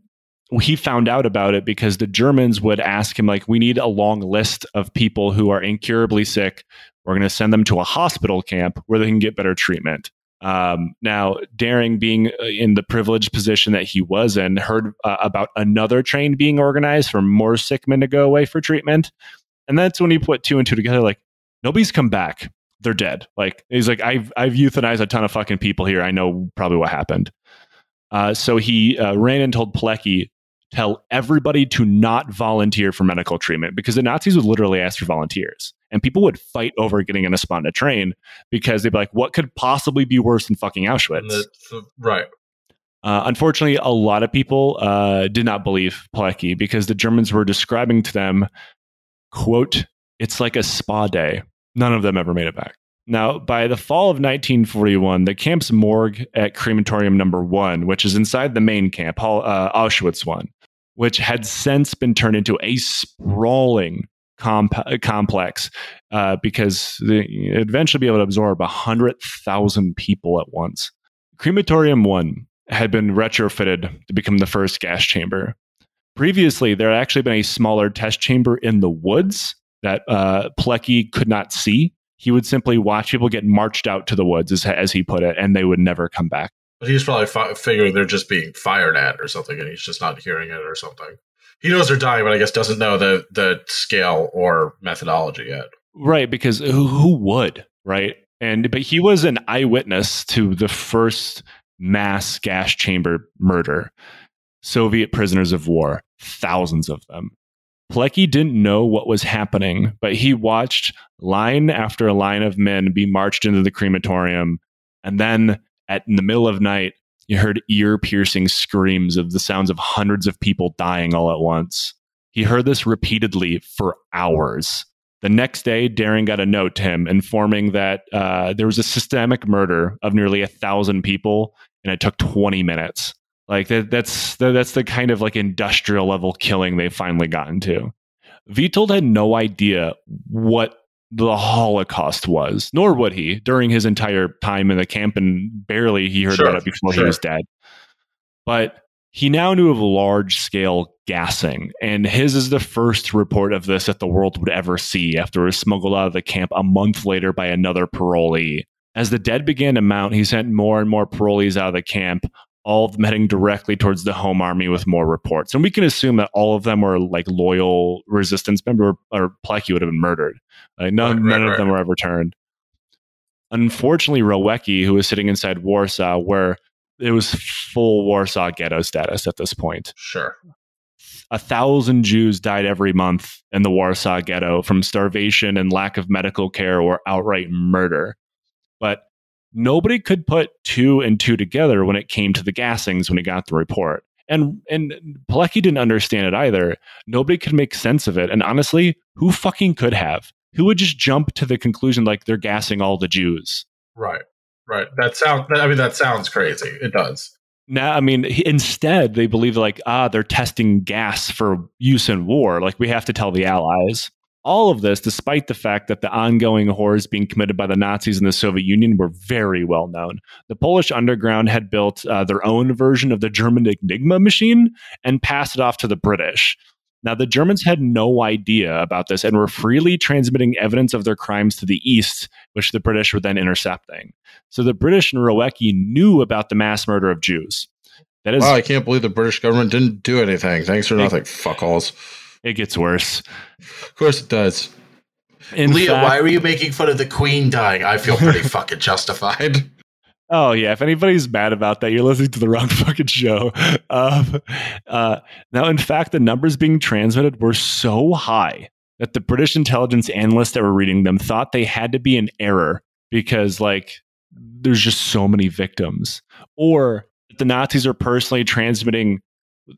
he found out about it because the Germans would ask him like, "We need a long list of people who are incurably sick. We're going to send them to a hospital camp where they can get better treatment." Um, now, Dering, being uh, in the privileged position that he was in, heard uh, about another train being organized for more sick men to go away for treatment, and that's when he put two and two together. Like, nobody's come back; they're dead. Like, he's like, "I've I've euthanized a ton of fucking people here. I know probably what happened." Uh, so he uh, ran and told Pilecki, "Tell everybody to not volunteer for medical treatment because the Nazis would literally ask for volunteers." And people would fight over getting in a spot in a train because they'd be like, what could possibly be worse than fucking Auschwitz? The- right. Uh, unfortunately, a lot of people uh, did not believe Pilecki because the Germans were describing to them, quote, it's like a spa day. None of them ever made it back. Now, by the fall of 1941, the camp's morgue at crematorium number one, which is inside the main camp, uh, Auschwitz one, which had since been turned into a sprawling comp- complex uh, because it'd eventually be able to absorb 100,000 people at once. Crematorium 1 had been retrofitted to become the first gas chamber. Previously, there had actually been a smaller test chamber in the woods that uh, Pilecki could not see. He would simply watch people get marched out to the woods, as, as he put it, and they would never come back. But he's probably fi- figuring they're just being fired at or something, and he's just not hearing it or something. He knows they're dying, but I guess doesn't know the the scale or methodology yet. Right, because who, who would, right? And but he was an eyewitness to the first mass gas chamber murder. Soviet prisoners of war, thousands of them. Pilecki didn't know what was happening, but he watched line after line of men be marched into the crematorium, and then at in the middle of night, you heard ear-piercing screams of the sounds of hundreds of people dying all at once. He heard this repeatedly for hours. The next day, Dering got a note to him informing that uh, there was a systemic murder of nearly a thousand people, and it took 20 minutes. Like that, that's that, that's the kind of like industrial level killing they've finally gotten to. Witold had no idea what the Holocaust was, nor would he during his entire time in the camp, and barely he heard Sure, about it before sure. he was dead. But he now knew of large scale gassing, and his is the first report of this that the world would ever see after it was smuggled out of the camp a month later by another parolee. As the dead began to mount, he sent more and more parolees out of the camp, all of them heading directly towards the home army with more reports. And we can assume that all of them were like loyal resistance members, or Pilecki would have been murdered. Like none, Right, right, none of right. them were ever turned. Unfortunately, Rowecki, who was sitting inside Warsaw, where it was full Warsaw ghetto status at this point. Sure. A thousand Jews died every month in the Warsaw ghetto from starvation and lack of medical care or outright murder. But nobody could put two and two together when it came to the gassings when he got the report. And and Pilecki didn't understand it either. Nobody could make sense of it. And honestly, who fucking could have? Who would just jump to the conclusion like they're gassing all the Jews? Right. Right. That sounds. I mean, that sounds crazy. It does. Now, I mean, he- instead they believe like, ah, they're testing gas for use in war. Like we have to tell the Allies. All of this, despite the fact that the ongoing horrors being committed by the Nazis in the Soviet Union were very well known. The Polish underground had built uh, their own version of the German Enigma machine and passed it off to the British. Now, the Germans had no idea about this and were freely transmitting evidence of their crimes to the east, which the British were then intercepting. So the British and Rowecki knew about the mass murder of Jews. That is, Wow, I can't believe the British government didn't do anything. Thanks for nothing. Fuckholes. It gets worse. Of course it does. In Leah, fact- why were you making fun of the Queen dying? I feel pretty fucking justified. Oh yeah, if anybody's mad about that, you're listening to the wrong fucking show. Um, uh, now, in fact, the numbers being transmitted were so high that the British intelligence analysts that were reading them thought they had to be an error because like there's just so many victims, or the Nazis are personally transmitting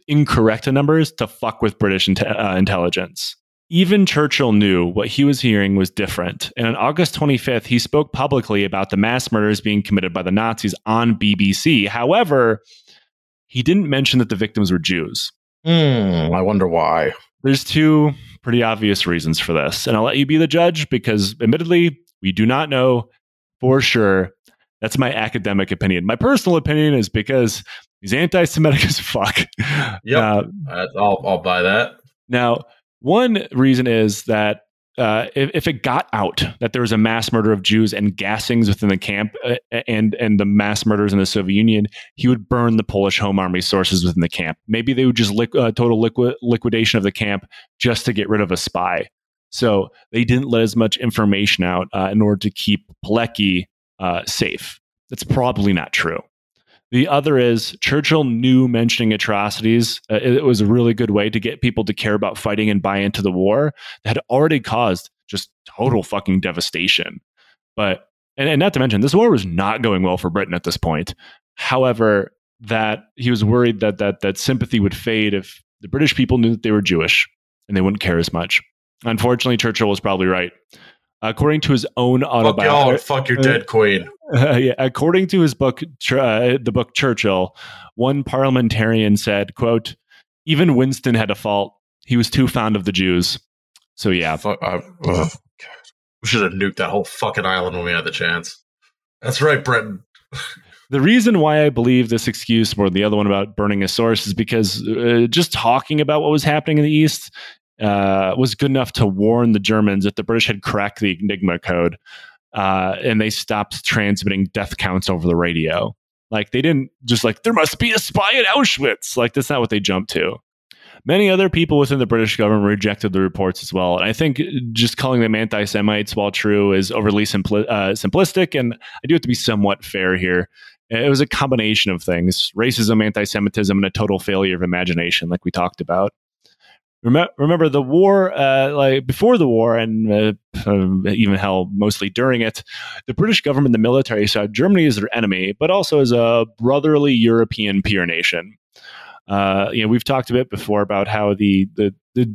incorrect numbers to fuck with British uh, intelligence. Even Churchill knew what he was hearing was different. And on August 25th, he spoke publicly about the mass murders being committed by the Nazis on BBC. However, he didn't mention that the victims were Jews. Hmm, I wonder why. There's two pretty obvious reasons for this. And I'll let you be the judge because, admittedly, we do not know for sure. That's my academic opinion. My personal opinion is because he's anti Semitic as fuck. Yeah, uh, I'll, I'll buy that. Now, one reason is that uh, if, if, it got out that there was a mass murder of Jews and gassings within the camp uh, and and the mass murders in the Soviet Union, he would burn the Polish Home Army sources within the camp. Maybe they would just liqu- uh, total liqu- liquidation of the camp just to get rid of a spy. So they didn't let as much information out uh, in order to keep Pilecki uh, safe. That's probably not true. The other is Churchill knew mentioning atrocities. Uh, it was a really good way to get people to care about fighting and buy into the war that had already caused just total fucking devastation. But, and, and not to mention, this war was not going well for Britain at this point. However, that he was worried that that that sympathy would fade if the British people knew that they were Jewish and they wouldn't care as much. Unfortunately, Churchill was probably right. According to his own autobiography, fuck, fuck your dead queen. Uh, yeah, according to his book, uh, the book Churchill, one parliamentarian said, "quote Even Winston had a fault. He was too fond of the Jews." So yeah, fuck, I, we should have nuked that whole fucking island when we had the chance. That's right, Britain. the reason why I believe this excuse more than the other one about burning a source is because uh, just talking about what was happening in the East uh, was good enough to warn the Germans that the British had cracked the Enigma code, uh, and they stopped transmitting death counts over the radio. Like they didn't just like there must be a spy at Auschwitz. Like that's not what they jumped to. Many other people within the British government rejected the reports as well. And I think just calling them anti Semites, while true, is overly simpli- uh, simplistic. And I do have to be somewhat fair here. It was a combination of things racism, anti Semitism, and a total failure of imagination, like we talked about. Remember, the war, uh, like before the war, and uh, um, even hell, mostly during it, the British government, the military saw Germany as their enemy, but also as a brotherly European peer nation. Uh, you know, we've talked a bit before about how the, the the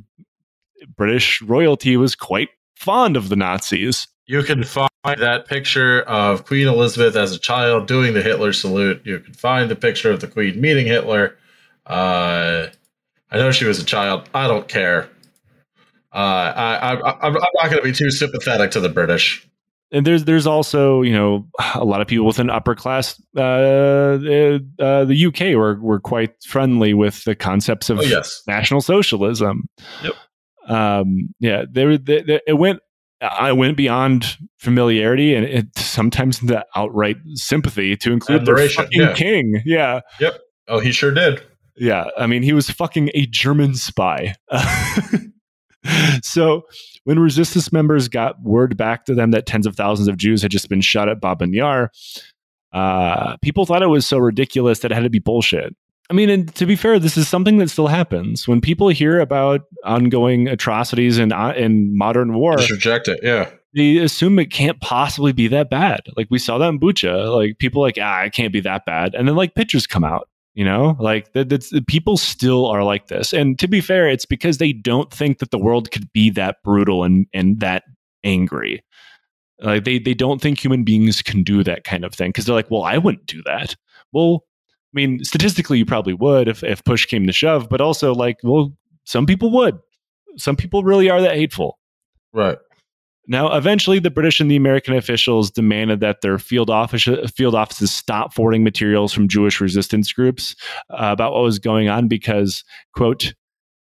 British royalty was quite fond of the Nazis. You can find that picture of Queen Elizabeth as a child doing the Hitler salute. You can find the picture of the Queen meeting Hitler. I know she was a child. I don't care. Uh, I, I, I'm not going to be too sympathetic to the British. And there's there's also you know a lot of people within upper class uh, uh, uh the UK were were quite friendly with the concepts of oh, yes. national socialism. Yep. Um, yeah, there it went I went beyond familiarity and it, sometimes into outright sympathy to include Admiration, the fucking yeah. king. Yeah. Yep. Oh, he sure did. Yeah, I mean, he was fucking a German spy. so when resistance members got word back to them that tens of thousands of Jews had just been shot at Babyn Yar, uh, people thought it was so ridiculous that it had to be bullshit. I mean, and to be fair, this is something that still happens when people hear about ongoing atrocities in uh, in modern war. Just reject it, yeah. They assume it can't possibly be that bad. Like we saw that in Bucha. Like people like, ah, it can't be that bad, and then like pictures come out you know? Like that, that's people still are like this. And to be fair it's because they don't think that the world could be that brutal and and that angry. Like they they don't think human beings can do that kind of thing because they're like well i wouldn't do that. Well i mean statistically you probably would if if push came to shove but also like well some people would. Some people really are that hateful. Right now, eventually, the British and the American officials demanded that their field, office, field offices stop forwarding materials from Jewish resistance groups uh, about what was going on because, quote,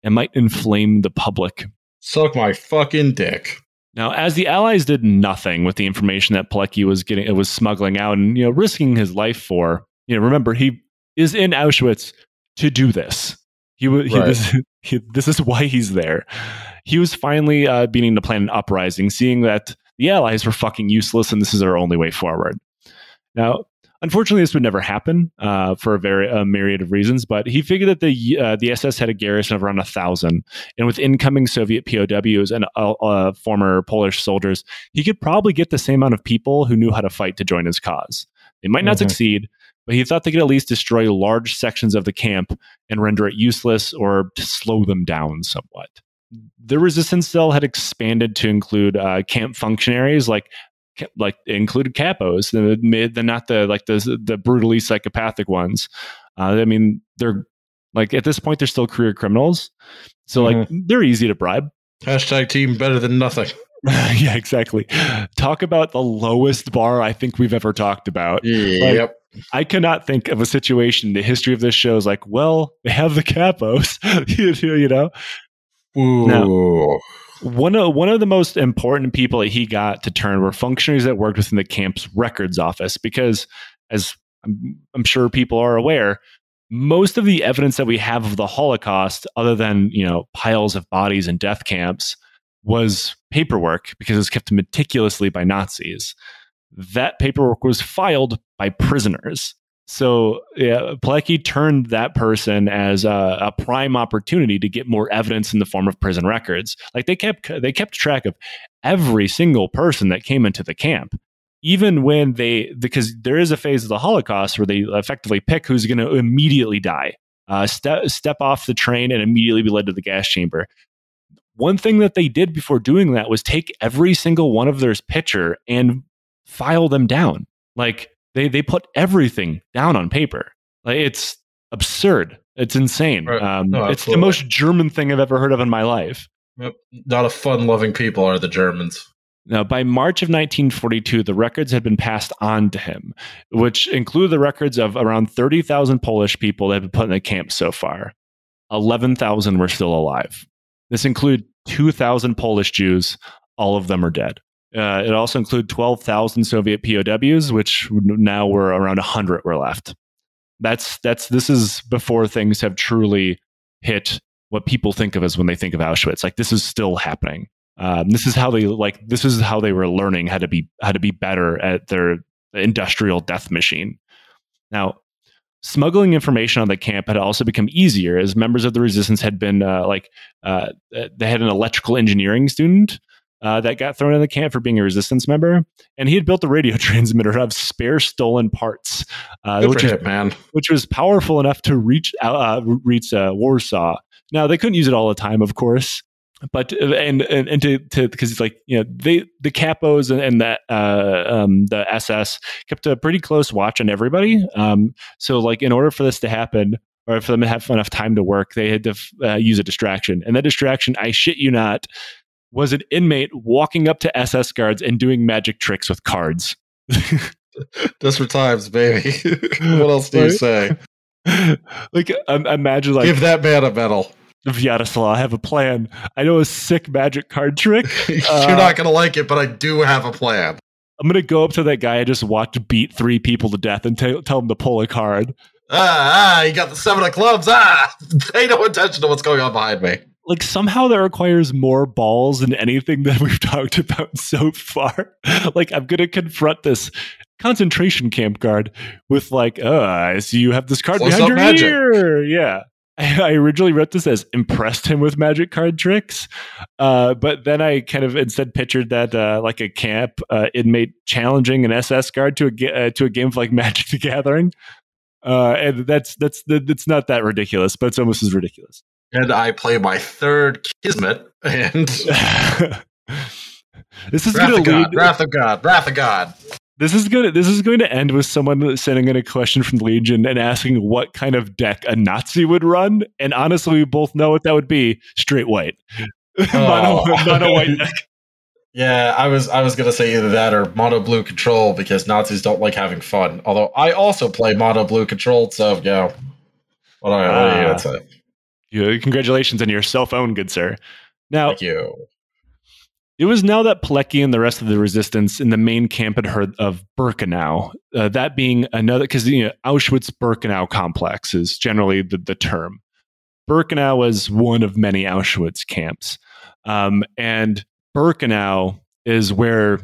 it might inflame the public. Suck my fucking dick. Now, as the Allies did nothing with the information that Pilecki was getting, it was smuggling out and you know risking his life for, you know, remember he is in Auschwitz to do this. He, he, right. this, he this is why he's there he was finally uh, beginning to plan an uprising, seeing that the Allies were fucking useless and this is our only way forward. Now, Unfortunately, this would never happen uh, for a very a myriad of reasons. But he figured that the uh, the SS had a garrison of around a thousand, and with incoming Soviet POWs and uh, uh, former Polish soldiers, he could probably get the same amount of people who knew how to fight to join his cause. They might not Mhm. succeed, but he thought they could at least destroy large sections of the camp and render it useless or to slow them down somewhat. The resistance cell had expanded to include uh, camp functionaries like like included capos, the, mid- the not the like the the brutally psychopathic ones. Uh, I mean, they're like at this point they're still career criminals, so like they're easy to bribe. Hashtag team better than nothing. yeah, exactly. Talk about the lowest bar I think we've ever talked about. Yep. I cannot think of a situation in the history of this show is like, well, they have the capos, you know. Ooh. One of one of the most important people that he got to turn were functionaries that worked within the camp's records office, because as I'm, I'm sure people are aware, most of the evidence that we have of the Holocaust, other than you know piles of bodies in death camps, was paperwork because it was kept meticulously by Nazis. That paperwork was filed by prisoners. So yeah, turned that person as a, a prime opportunity to get more evidence in the form of prison records. Like they kept they kept track of every single person that came into the camp, even when they because there is a phase of the Holocaust where they effectively pick who's going to immediately die, uh, step step off the train and immediately be led to the gas chamber. One thing that they did before doing that was take every single one of their picture and file them down. Like they they put everything down on paper. Like it's absurd. It's insane. Right. Um, No, it's the most German thing I've ever heard of in my life. Yep. Not a fun loving people are the Germans. Now, by March of 1942, the records had been passed on to him, which include the records of around 30,000 Polish people that had been put in the camp so far. 11,000 were still alive. This included 2,000 Polish Jews. All of them are dead. Uh, it also included 12,000 Soviet POWs, which now were around 100 were left. That's that's this is before things have truly hit what people think of as when they think of Auschwitz. Like this is still happening. Um, this is how they like. This is how they were learning how to be how to be better at their industrial death machine. Now, smuggling information on the camp had also become easier as members of the resistance had been uh, like uh, they had an electrical engineering student uh, that got thrown in the camp for being a resistance member, and he had built a radio transmitter out of spare stolen parts, uh, which for is him, man. which was powerful enough to reach uh, reach uh, Warsaw. Now they couldn't use it all the time, of course, but uh, and and, and to because it's like you know they the capos and, and the uh, um, the SS kept a pretty close watch on everybody. Um, so like in order for this to happen. Or for them to have enough time to work, they had to uh, use a distraction, and that distraction, I shit you not, was an inmate walking up to SS guards and doing magic tricks with cards. For times, baby. what else do you say? like um, imagine like Give that man a medal. Vyacheslav, I have a plan. I know a sick magic card trick. You're Uh, not going to like it, but I do have a plan. I'm gonna go up to that guy I just watched beat three people to death and t- tell him to pull a card. Ah, ah, you got the seven of clubs. Ah, pay no attention to what's going on behind me. Like somehow that requires more balls than anything that we've talked about so far. like I'm gonna confront this concentration camp guard with like, uh, I see you have this card Close behind your magic. ear. Yeah. I originally wrote this as impressed him with magic card tricks, uh, but then I kind of instead pictured that uh, like a camp uh, inmate challenging an SS guard to a uh, to a game of like Magic the Gathering, uh, and that's that's that's not that ridiculous, but it's almost as ridiculous. And I play my third Kismet and this is going to lead. Wrath of God, Wrath of God. This is going to this is going to end with someone sending in a question from Legion and asking what kind of deck a Nazi would run, and honestly, we both know what that would be: straight white, mono, Oh. mono white deck. Yeah, I was I was gonna say either that or mono blue control because Nazis don't like having fun. Although I also play mono blue control, so yeah. What, are- what are you Ah. gonna say? You- Congratulations on your cell phone, good sir. Now, Thank you. It was now that Pilecki and the rest of the resistance in the main camp had heard of Birkenau. Uh, that being another, because you know, Auschwitz Birkenau complex is generally the, the term. Birkenau was one of many Auschwitz camps. Um, and Birkenau is where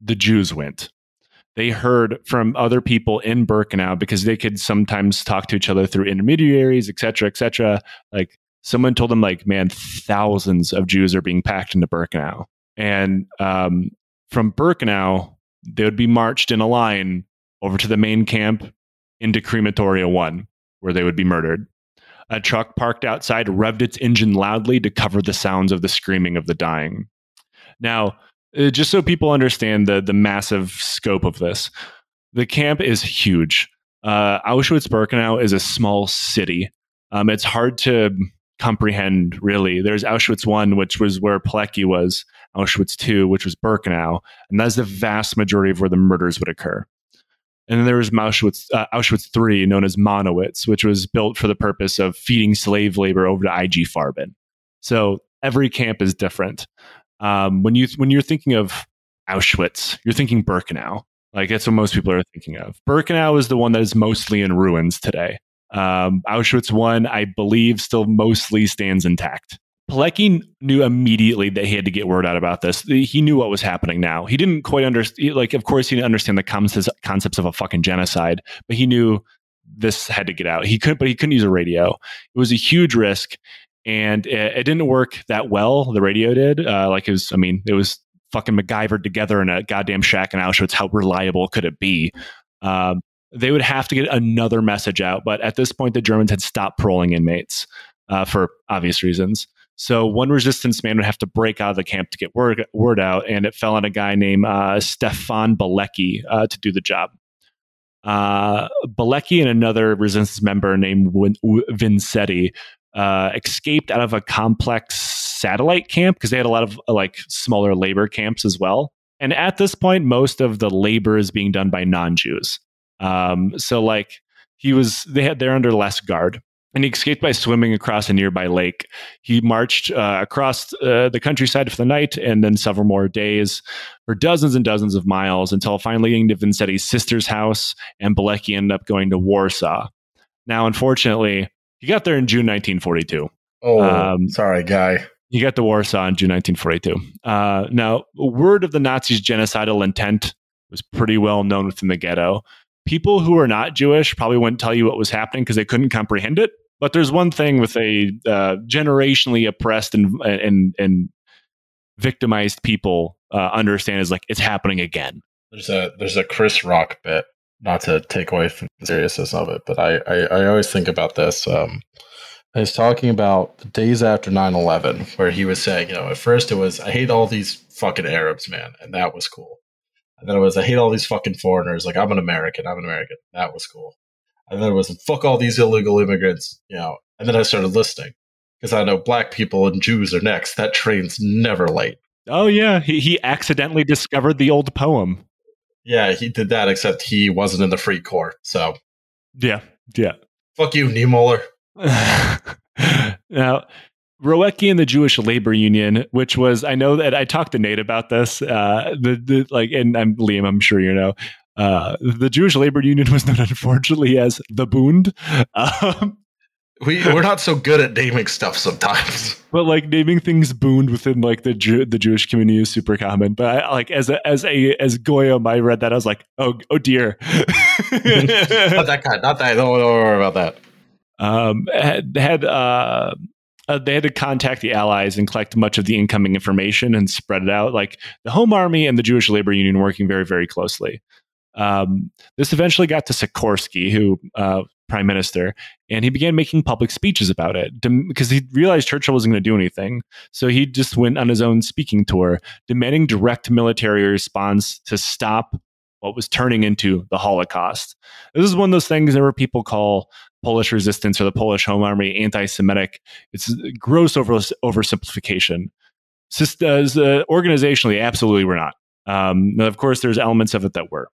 the Jews went. They heard from other people in Birkenau because they could sometimes talk to each other through intermediaries, et cetera, et cetera. Like someone told them, like, man, thousands of Jews are being packed into Birkenau. And um, from Birkenau, they would be marched in a line over to the main camp into Crematoria 1, where they would be murdered. A truck parked outside revved its engine loudly to cover the sounds of the screaming of the dying. Now, uh, just so people understand the the massive scope of this, the camp is huge. Uh, Auschwitz Birkenau is a small city. Um, it's hard to comprehend really. There's Auschwitz one, which was where Pilecki was. Auschwitz two, which was Birkenau, and that's the vast majority of where the murders would occur. And then there was Auschwitz, uh, Auschwitz III, known as Monowitz, which was built for the purpose of feeding slave labor over to IG Farben. So every camp is different. Um, when you when you're thinking of Auschwitz, you're thinking Birkenau. Like that's what most people are thinking of. Birkenau is the one that is mostly in ruins today. Um, Auschwitz one, I believe, still mostly stands intact. Pilecki knew immediately that he had to get word out about this. He knew what was happening now. He didn't quite understand, like, of course, he didn't understand the concepts, concepts of a fucking genocide, but he knew this had to get out. He couldn't, but he couldn't use a radio. It was a huge risk, and it, it didn't work that well. The radio did. Uh, like, it was, I mean, it was fucking MacGyvered together in a goddamn shack in Auschwitz. How reliable could it be? Um, they would have to get another message out, but at this point, the Germans had stopped paroling inmates uh, for obvious reasons. So one resistance man would have to break out of the camp to get word, word out, and it fell on a guy named uh, Stefan Bielecki uh, to do the job. Uh, Bielecki and another resistance member named Wincenty uh, escaped out of a complex satellite camp because they had a lot of like smaller labor camps as well. And at this point, most of the labor is being done by non-Jews. Um, so like he was, they had they're under less guard and he escaped by swimming across a nearby lake. He marched uh, across uh, the countryside for the night and then several more days for dozens and dozens of miles until finally getting to Wincenty's sister's house, and Bielecki ended up going to Warsaw. Now, unfortunately, he got there in June 1942. Oh, um, sorry, guy. You got to Warsaw in June 1942. Uh, now, word of the Nazis' genocidal intent was pretty well known within the ghetto. People who were not Jewish probably wouldn't tell you what was happening because they couldn't comprehend it but there's one thing with a uh, generationally oppressed and and and victimized people uh, understand is like it's happening again. There's a there's a Chris Rock bit, not to take away from the seriousness of it, but I I, I always think about this. Um, He's talking about the days after 9-11 where he was saying you know at first it was i hate all these fucking arabs man and that was cool and then it was i hate all these fucking foreigners like i'm an american i'm an american that was cool and then it was fuck all these illegal immigrants, you know. And then I started listening because I know black people and Jews are next. That train's never late. Oh yeah, he he accidentally discovered the old poem. Yeah, he did that, except he wasn't in the Freikorps. So yeah, yeah. Fuck you, Niemöller. now, Rowecki and the Jewish Labor Union, which was I know that I talked to Nate about this. Uh, the the like, and I'm Liam. I'm sure you know. Uh, the Jewish Labor Union was known, unfortunately, as the Bund. Um, we we're not so good at naming stuff sometimes. But like naming things Bund within like the Jew, the Jewish community is super common. But I, like as a as a as Goyim, I read that I was like, oh oh dear. not that kind. Not that. Don't, don't worry about that. Um, had had uh, uh, they had to contact the Allies and collect much of the incoming information and spread it out. Like the Home Army and the Jewish Labor Union working very very closely. Um, this eventually got to Sikorski, who uh, prime minister, and he began making public speeches about it because he realized Churchill wasn't going to do anything. So he just went on his own speaking tour, demanding direct military response to stop what was turning into the Holocaust. This is one of those things where people call Polish resistance or the Polish Home Army anti-Semitic. It's gross over oversimplification. Just uh, organizationally, absolutely, we're not. Um, of course, there's elements of it that were.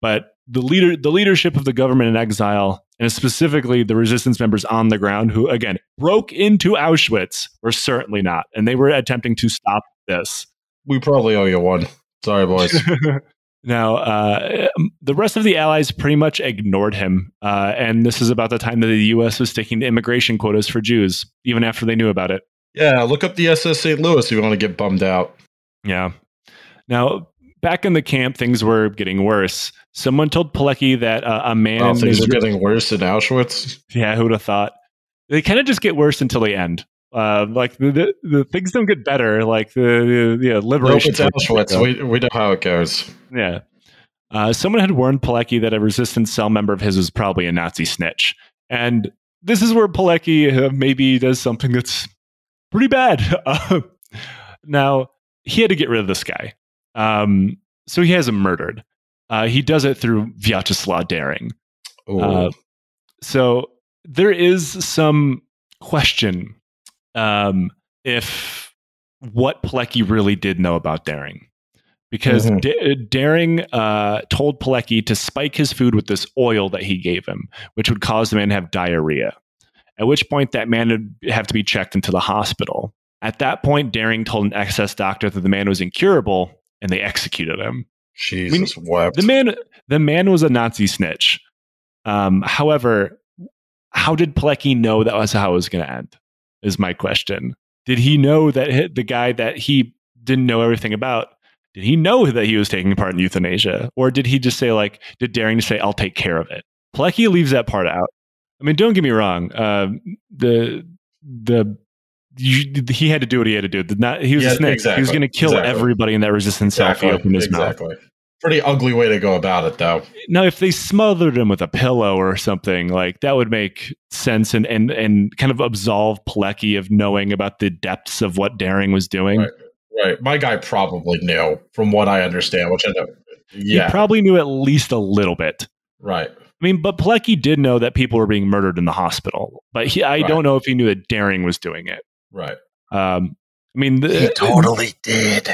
But the leader, the leadership of the government in exile, and specifically the resistance members on the ground, who again broke into Auschwitz, were certainly not, and they were attempting to stop this. We probably owe you one. Sorry, boys. Now, uh, the rest of the allies pretty much ignored him. Uh, and this is about the time that the U.S. was sticking to immigration quotas for Jews, even after they knew about it. Yeah, look up the SS St. Louis if you want to get bummed out. Yeah. Now, back in the camp, things were getting worse. Someone told Pilecki that uh, a man. Oh, things are getting worse in Auschwitz. Yeah, who would have thought? They kind of just get worse until the end. Uh, like the, the, the, things don't get better. Like the, the yeah, liberation. Nope, it's Auschwitz. We, we know how it goes. Yeah. Uh, someone had warned Pilecki that a resistance cell member of his was probably a Nazi snitch. And this is where Pilecki uh, maybe does something that's pretty bad. Uh, now, he had to get rid of this guy. Um, so he has him murdered. Uh, he does it through Vyacheslav Dering. Uh, so there is some question um, if what Pilecki really did know about Dering. Because mm-hmm. D- Dering uh, told Pilecki to spike his food with this oil that he gave him, which would cause the man to have diarrhea. At which point, that man would have to be checked into the hospital. At that point, Dering told an SS doctor that the man was incurable, and they executed him. Jesus I mean, wept. The man, the man was a Nazi snitch. Um, however, how did Pilecki know that was how it was going to end? Is my question. Did he know that the guy that he didn't know everything about? Did he know that he was taking part in euthanasia, or did he just say like, did Dering to say, "I'll take care of it"? Pilecki leaves that part out. I mean, don't get me wrong. Uh, the the you, he had to do what he had to do. Not, he was yeah, a snake. Exactly, he was going to kill exactly. everybody in that resistance exactly, if he opened his exactly. mouth. Pretty ugly way to go about it, though. Now, if they smothered him with a pillow or something, like that would make sense and and and kind of absolve Pilecki of knowing about the depths of what Dering was doing. Right, right. My guy probably knew, from what I understand, which I know. Yeah, he probably knew at least a little bit. Right. I mean, but Pilecki did know that people were being murdered in the hospital, but he, I right. don't know if he knew that Dering was doing it. Right. Um, I mean, the, he totally did.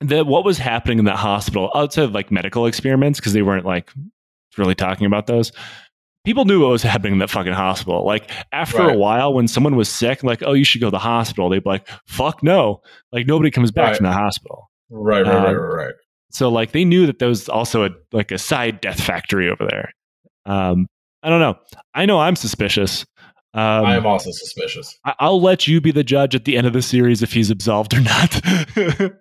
The, what was happening in that hospital outside of like medical experiments because they weren't like really talking about those. People knew what was happening in that fucking hospital. Like after right. a while, when someone was sick, like, oh, you should go to the hospital. They'd be like, fuck no. Like nobody comes back right. from the hospital. Right, right, um, right, right, right. So like they knew that there was also a like a side death factory over there. Um, I don't know. I know I'm suspicious. Um, I am also suspicious. I, will let you be the judge at the end of the series if he's absolved or not.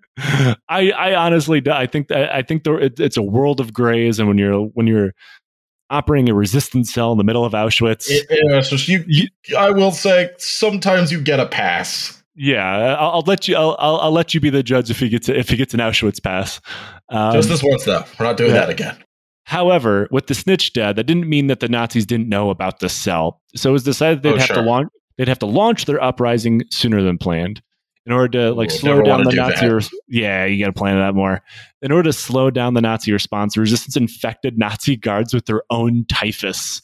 I, I honestly, I think I think there, it, it's a world of grays, and when you're when you're operating a resistance cell in the middle of Auschwitz, it, yeah, so you, you, I will say sometimes you get a pass. Yeah, I'll, I'll let you. I'll, I'll, I'll, let you be the judge if he gets if he gets an Auschwitz pass. Um, Just this once, though. We're not doing yeah. that again. However, with the snitch dead, that didn't mean that the Nazis didn't know about the cell. So it was decided they'd oh, have sure. to launch they'd have to launch their uprising sooner than planned in order to like Ooh, slow down the Nazi. Res- yeah, you got to plan that more. In order to slow down the Nazi response, the resistance infected Nazi guards with their own typhus.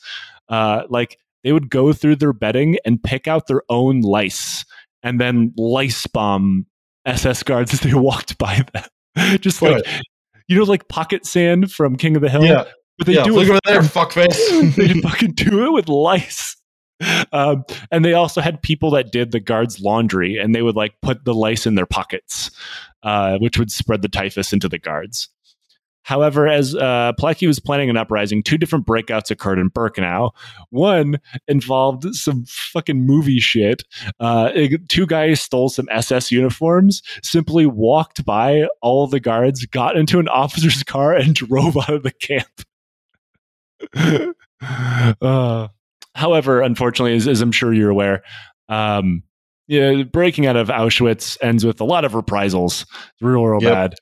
Uh, like they would go through their bedding and pick out their own lice, and then lice bomb SS guards as they walked by them. Just like you know, like pocket sand from King of the Hill. Yeah, but they yeah, do look it over there, fuckface. they fucking do it with lice. Um, and they also had people that did the guards' laundry, and they would like put the lice in their pockets, uh, which would spread the typhus into the guards. However, as uh, Pilecki was planning an uprising, two different breakouts occurred in Birkenau. One involved some fucking movie shit. Uh, it, two guys stole some SS uniforms, simply walked by all the guards, got into an officer's car, and drove out of the camp. uh, however, unfortunately, as, as, I'm sure you're aware, um, yeah, breaking out of Auschwitz ends with a lot of reprisals. It's real, real yep. bad.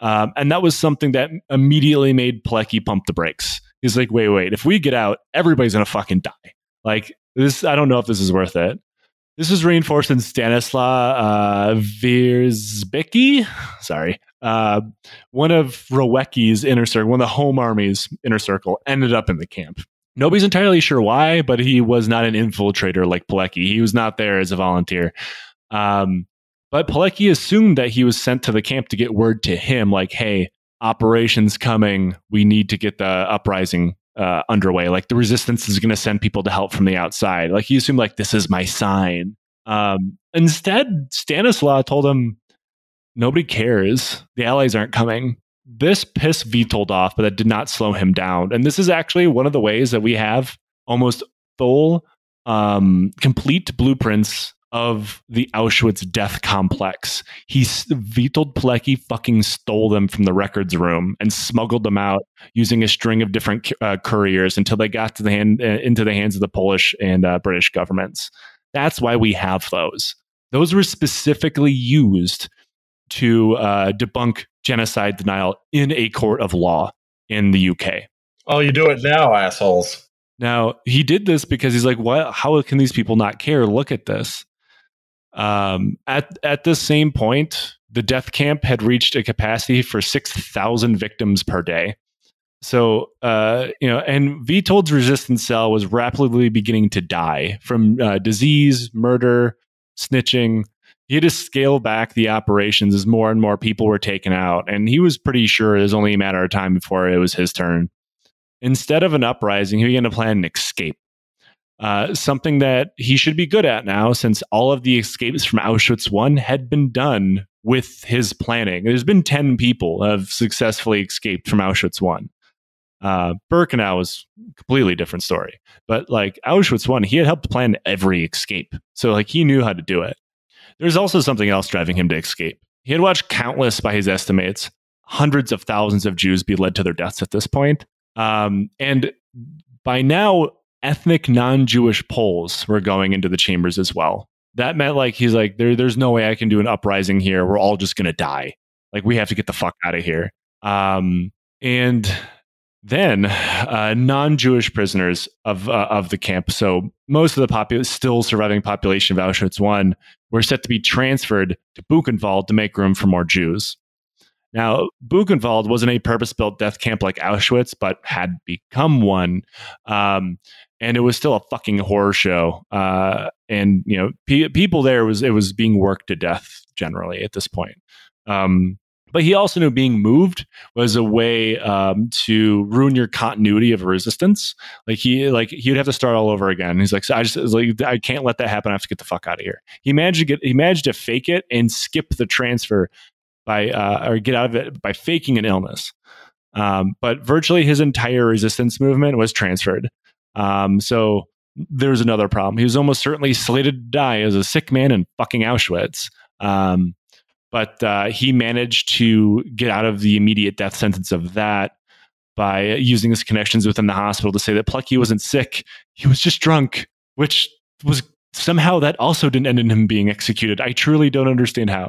Um, and that was something that immediately made Pilecki pump the brakes. He's like, wait, wait, if we get out, everybody's going to fucking die. Like, this, I don't know if this is worth it. This was reinforced in Stanislaw uh, Wierzbicki. Sorry. Uh, one of Rowecki's inner circle, one of the home army's inner circle, ended up in the camp. Nobody's entirely sure why, but he was not an infiltrator like Pilecki. He was not there as a volunteer. Um, but Pilecki assumed that he was sent to the camp to get word to him, like, hey, operations coming. We need to get the uprising uh, underway. Like the resistance is going to send people to help from the outside. Like he assumed, like, this is my sign. Um, instead, Stanislaw told him, nobody cares. The Allies aren't coming. This pissed Witold off, but that did not slow him down. And this is actually one of the ways that we have almost full, um, complete blueprints of the Auschwitz death complex. He Witold Pilecki fucking stole them from the records room and smuggled them out using a string of different uh, couriers until they got to the hand uh, into the hands of the Polish and uh, British governments. That's why we have those. Those were specifically used to uh, debunk genocide denial in a court of law in the UK. Oh, you do it now, assholes. Now, he did this because he's like, "What? How can these people not care? Look at this." Um, at at the same point, the death camp had reached a capacity for six thousand victims per day. So, uh, you know, and Witold's resistance cell was rapidly beginning to die from uh, disease, murder, snitching. He had to scale back the operations as more and more people were taken out, and he was pretty sure it was only a matter of time before it was his turn. Instead of an uprising, he began to plan an escape. Uh, something that he should be good at now, since all of the escapes from Auschwitz One had been done with his planning. There's been ten people have successfully escaped from Auschwitz One. Uh, Birkenau was a completely different story, but like Auschwitz One, he had helped plan every escape, so like he knew how to do it. There's also something else driving him to escape. He had watched countless, by his estimates, hundreds of thousands of Jews be led to their deaths at this point. Um, and by now, ethnic non-Jewish Poles were going into the chambers as well. That meant like he's like there, there's no way I can do an uprising here. We're all just gonna die. Like we have to get the fuck out of here. Um, and then uh, non-Jewish prisoners of uh, of the camp. So most of the popu- still surviving population of Auschwitz one were set to be transferred to Buchenwald to make room for more Jews. Now, Buchenwald wasn't a purpose built death camp like Auschwitz, but had become one. Um, and it was still a fucking horror show. Uh, and, you know, pe- people there was, it was being worked to death generally at this point. Um, but he also knew being moved was a way um, to ruin your continuity of resistance. Like he, like he would have to start all over again. He's like, so I just like I can't let that happen. I have to get the fuck out of here. He managed to get, he managed to fake it and skip the transfer by uh, or get out of it by faking an illness. Um, but virtually his entire resistance movement was transferred. Um, so there's another problem. He was almost certainly slated to die as a sick man in fucking Auschwitz. Um, but uh, he managed to get out of the immediate death sentence of that by using his connections within the hospital to say that Pilecki wasn't sick; he was just drunk, which was somehow that also didn't end in him being executed. I truly don't understand how.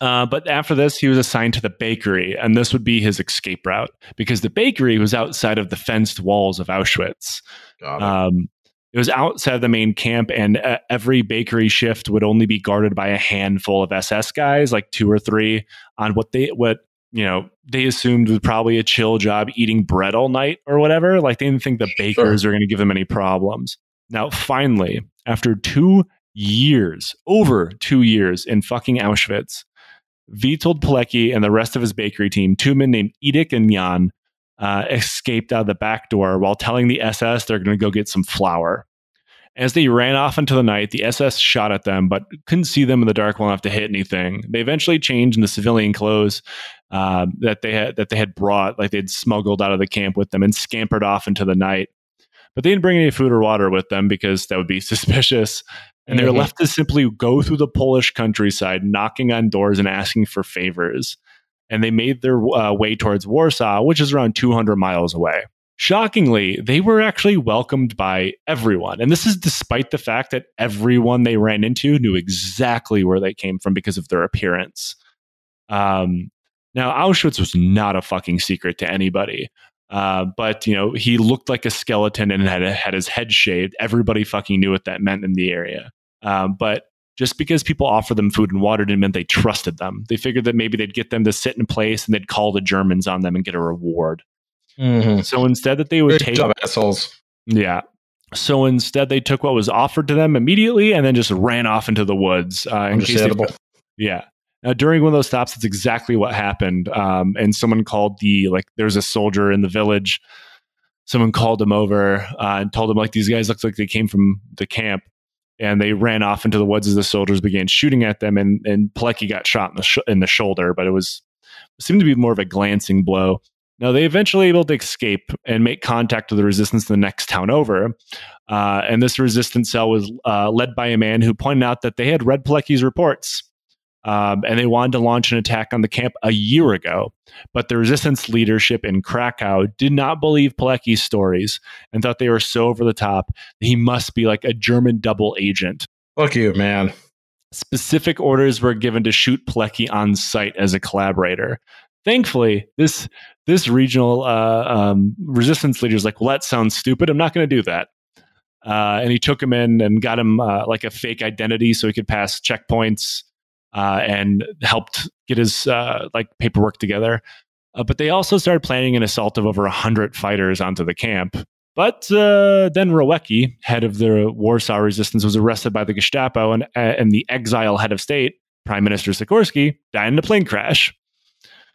Uh, but after this, he was assigned to the bakery, and this would be his escape route because the bakery was outside of the fenced walls of Auschwitz. It. Um, it was outside of the main camp, and uh, every bakery shift would only be guarded by a handful of SS guys, like two or three, on what they what you know they assumed was probably a chill job, eating bread all night or whatever. Like they didn't think the bakers sure. were going to give them any problems. Now, finally, after two years, over two years in fucking Auschwitz, Witold Pilecki and the rest of his bakery team, two men named Edek and Jan, uh, escaped out of the back door while telling the SS they're going to go get some flour. As they ran off into the night, the SS shot at them, but couldn't see them in the dark well enough to hit anything. They eventually changed into civilian clothes uh, that they had that they had brought, like they'd smuggled out of the camp with them, and scampered off into the night. But they didn't bring any food or water with them because that would be suspicious and they're mm-hmm. left to simply go through the Polish countryside, knocking on doors and asking for favors. And they made their uh, way towards Warsaw, which is around 200 miles away. Shockingly, they were actually welcomed by everyone. And this is despite the fact that everyone they ran into knew exactly where they came from because of their appearance. Um, now, Auschwitz was not a fucking secret to anybody. Uh, but you know, he looked like a skeleton and had had his head shaved. Everybody fucking knew what that meant in the area. Um, but just because people offered them food and water didn't mean they trusted them. They figured that maybe they'd get them to sit in place and they'd call the Germans on them and get a reward. Mm-hmm. So instead, that they would Good take job, assholes. Yeah. So instead, they took what was offered to them immediately and then just ran off into the woods. Uh, in case they, yeah. Now, during one of those stops, that's exactly what happened. Um, and someone called the like, there's a soldier in the village. Someone called him over uh, and told him like these guys looked like they came from the camp and they ran off into the woods as the soldiers began shooting at them. And, and Pilecki got shot in the, sh- in the shoulder, but it was seemed to be more of a glancing blow. Now, they eventually able to escape and make contact with the resistance in the next town over. Uh, and this resistance cell was uh, led by a man who pointed out that they had read Pilecki's reports. Um, and they wanted to launch an attack on the camp a year ago. But the resistance leadership in Krakow did not believe Pilecki's stories and thought they were so over the top that he must be like a German double agent. Fuck you, man. Specific orders were given to shoot Pilecki on site as a collaborator. Thankfully, this this regional uh, um, resistance leader is like, well, that sounds stupid. I'm not going to do that. Uh, and he took him in and got him uh, like a fake identity so he could pass checkpoints uh, and helped get his uh, like paperwork together. Uh, but they also started planning an assault of over hundred fighters onto the camp. But uh, then Rowecki, head of the Warsaw Resistance, was arrested by the Gestapo, and, and the exile head of state, Prime Minister Sikorski, died in a plane crash.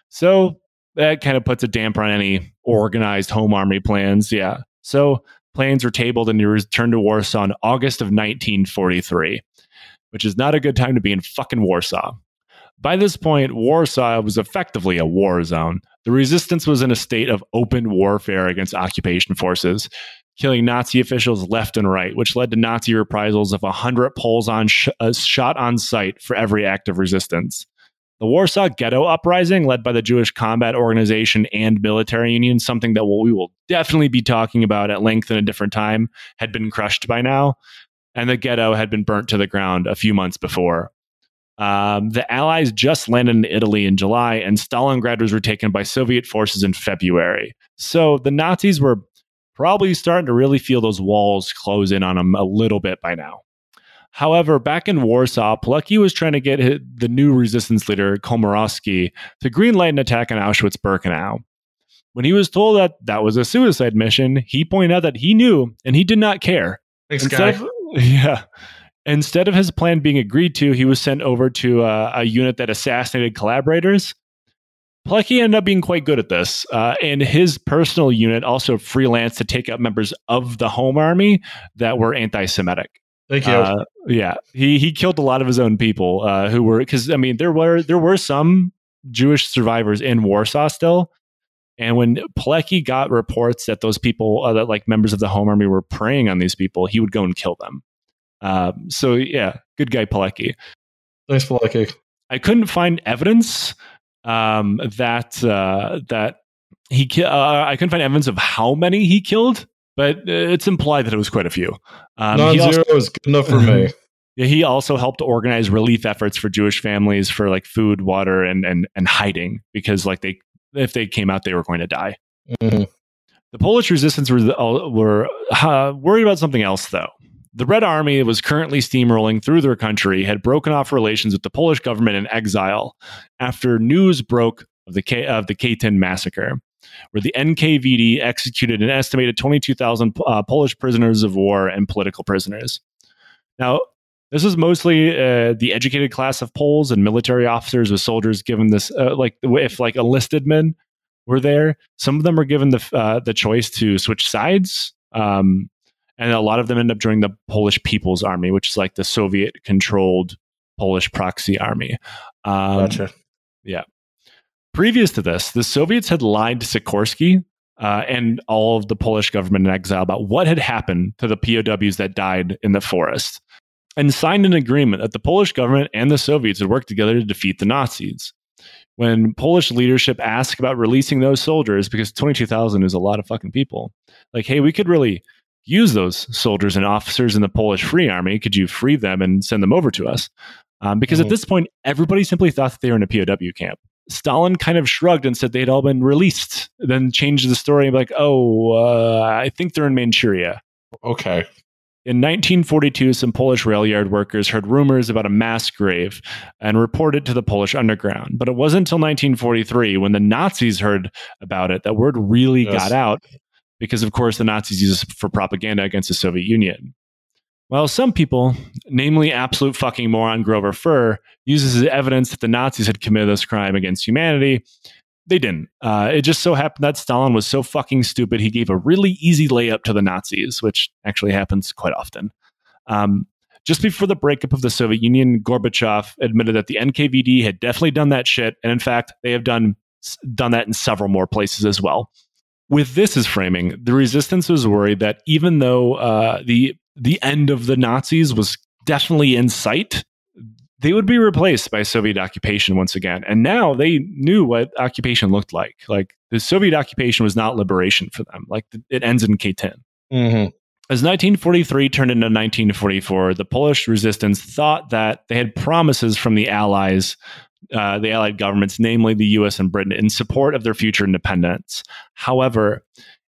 So that kind of puts a damper on any organized home army plans. Yeah. So plans were tabled and he returned to Warsaw in August of 1943, which is not a good time to be in fucking Warsaw. By this point, Warsaw was effectively a war zone. The resistance was in a state of open warfare against occupation forces, killing Nazi officials left and right, which led to Nazi reprisals of 100 Poles on sh- uh, shot on sight for every act of resistance. The Warsaw Ghetto Uprising, led by the Jewish Combat Organization and Military Union, something that we will definitely be talking about at length in a different time, had been crushed by now, and the ghetto had been burnt to the ground a few months before. Um, the Allies just landed in Italy in July, and Stalingrad was retaken by Soviet forces in February. So the Nazis were probably starting to really feel those walls close in on them a little bit by now. However, back in Warsaw, Pilecki was trying to get the new resistance leader, Komorowski, to greenlight an attack on Auschwitz Birkenau. When he was told that that was a suicide mission, he pointed out that he knew and he did not care. Thanks, Instead guy. Of, yeah. Instead of his plan being agreed to, he was sent over to uh, a unit that assassinated collaborators. Pilecki ended up being quite good at this, uh, and his personal unit also freelanced to take out members of the Home Army that were anti-Semitic. Thank you. Uh, yeah, he he killed a lot of his own people uh, who were because I mean there were there were some Jewish survivors in Warsaw still, and when Pilecki got reports that those people uh, that like members of the Home Army were preying on these people, he would go and kill them. Um, so yeah, good guy Pilecki. Thanks, Pilecki. I couldn't find evidence um, that uh, that he ki- uh, I couldn't find evidence of how many he killed but uh, it's implied that it was quite a few. Um, Non-zero is good enough for me. Yeah, he also helped organize relief efforts for Jewish families for like food, water, and and and hiding because like they if they came out they were going to die. Mm-hmm. The Polish resistance were uh, were uh, worried about something else though. The Red Army was currently steamrolling through their country had broken off relations with the Polish government in exile after news broke of the K- of the Katyn massacre where the NKVD executed an estimated 22,000 uh, Polish prisoners of war and political prisoners. Now, this was mostly uh, the educated class of Poles and military officers with soldiers given this, uh, like if like enlisted men were there, some of them were given the uh, the choice to switch sides, um, and a lot of them end up joining the Polish People's Army, which is like the Soviet controlled Polish proxy army. Um, gotcha. Yeah. Previous to this, the Soviets had lied to Sikorski uh, and all of the Polish government in exile about what had happened to the POWs that died in the forest and signed an agreement that the Polish government and the Soviets would work together to defeat the Nazis. When Polish leadership asked about releasing those soldiers, because 22,000 is a lot of fucking people, like, hey, we could really use those soldiers and officers in the Polish Free Army. Could you free them and send them over to us? Um, because mm-hmm. at this point, everybody simply thought that they were in a POW camp. Stalin kind of shrugged and said they'd all been released, then changed the story and be like, oh, uh, I think they're in Manchuria. Okay. In 1942, some Polish rail yard workers heard rumors about a mass grave and reported to the Polish underground. But it wasn't until 1943, when the Nazis heard about it, that word really yes. got out because, of course, the Nazis used it for propaganda against the Soviet Union. Well, some people, namely absolute fucking moron Grover Furr, uses as evidence that the Nazis had committed this crime against humanity. They didn't. Uh, it just so happened that Stalin was so fucking stupid, he gave a really easy layup to the Nazis, which actually happens quite often. Um, just before the breakup of the Soviet Union, Gorbachev admitted that the NKVD had definitely done that shit. And in fact, they have done done that in several more places as well. With this as framing, the resistance was worried that even though uh, the the end of the Nazis was definitely in sight, they would be replaced by Soviet occupation once again. And now they knew what occupation looked like. Like the Soviet occupation was not liberation for them. Like it ends in Katyn. Mm-hmm. As 1943 turned into 1944, the Polish resistance thought that they had promises from the Allies, uh, the Allied governments, namely the US and Britain, in support of their future independence. However,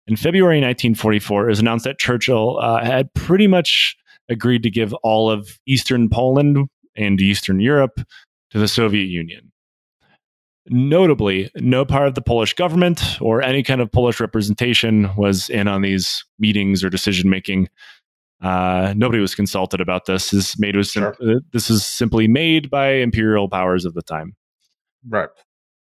in February 1944, it was announced that Churchill uh, had pretty much agreed to give all of Eastern Poland and Eastern Europe to the Soviet Union. Notably, no part of the Polish government or any kind of Polish representation was in on these meetings or decision making. Uh, nobody was consulted about this. This made was sure. uh, this is simply made by imperial powers of the time. Right.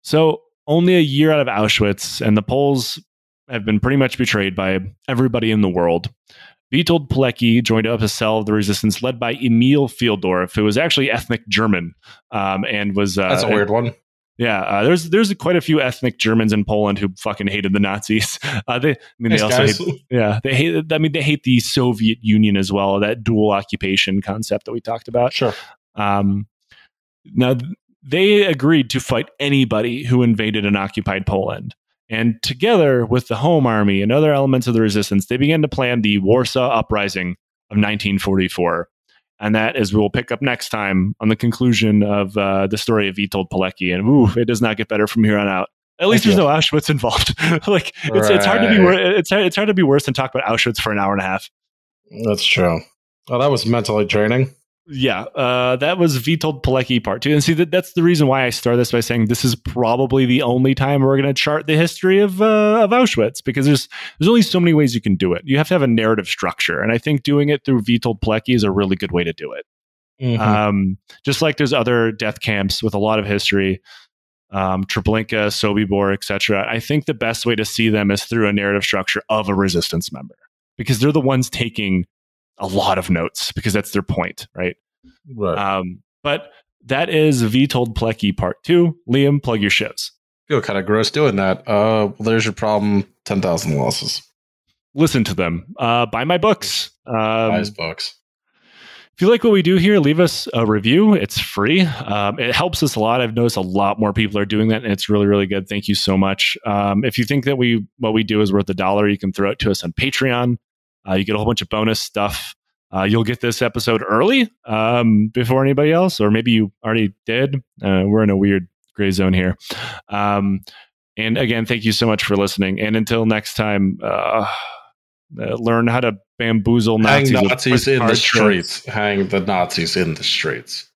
So only a year out of Auschwitz, and the Poles have been pretty much betrayed by everybody in the world. Witold Pilecki joined up a cell of the resistance led by Emil Fieldorf, who was actually ethnic German um, and was. Uh, That's a weird one. Yeah, uh, there's there's quite a few ethnic Germans in Poland who fucking hated the Nazis. Uh, they, I mean, nice they also hate, yeah, they hate. I mean, they hate the Soviet Union as well. That dual occupation concept that we talked about. Sure. Um, now they agreed to fight anybody who invaded an occupied Poland. And together with the Home Army and other elements of the resistance, they began to plan the Warsaw Uprising of 1944. And that is we will pick up next time on the conclusion of uh, the story of Witold Pilecki. And ooh, it does not get better from here on out. At least there's no Auschwitz involved. like it's, right. it's hard to be wor- it's hard, it's hard to be worse than talk about Auschwitz for an hour and a half. That's true. Oh, that was mentally draining yeah, uh, that was Witold Pilecki part two. And see, that, that's the reason why I start this by saying this is probably the only time we're going to chart the history of, uh, of Auschwitz because there's there's only so many ways you can do it. You have to have a narrative structure. And I think doing it through Witold Pilecki is a really good way to do it. Mm-hmm. Um, just like there's other death camps with a lot of history, um, Treblinka, Sobibor, etc. I think the best way to see them is through a narrative structure of a resistance member because they're the ones taking a lot of notes because that's their point, right? Right. Um, but that is Witold Pilecki part two. Liam, plug your shows. Feel kind of gross doing that. Uh, well, there's your problem. Ten thousand losses. Listen to them. Uh, buy my books. Um, buy his books. If you like what we do here, leave us a review. It's free. Um, it helps us a lot. I've noticed a lot more people are doing that, and it's really, really good. Thank you so much. Um, if you think that we what we do is worth a dollar, you can throw it to us on Patreon. Uh, you get a whole bunch of bonus stuff. Uh, you'll get this episode early um, before anybody else, or maybe you already did. Uh, we're in a weird gray zone here. Um, and again, thank you so much for listening. And until next time, uh, uh learn how to bamboozle Nazis. Hang Nazis in the streets. Hang the Nazis in the streets.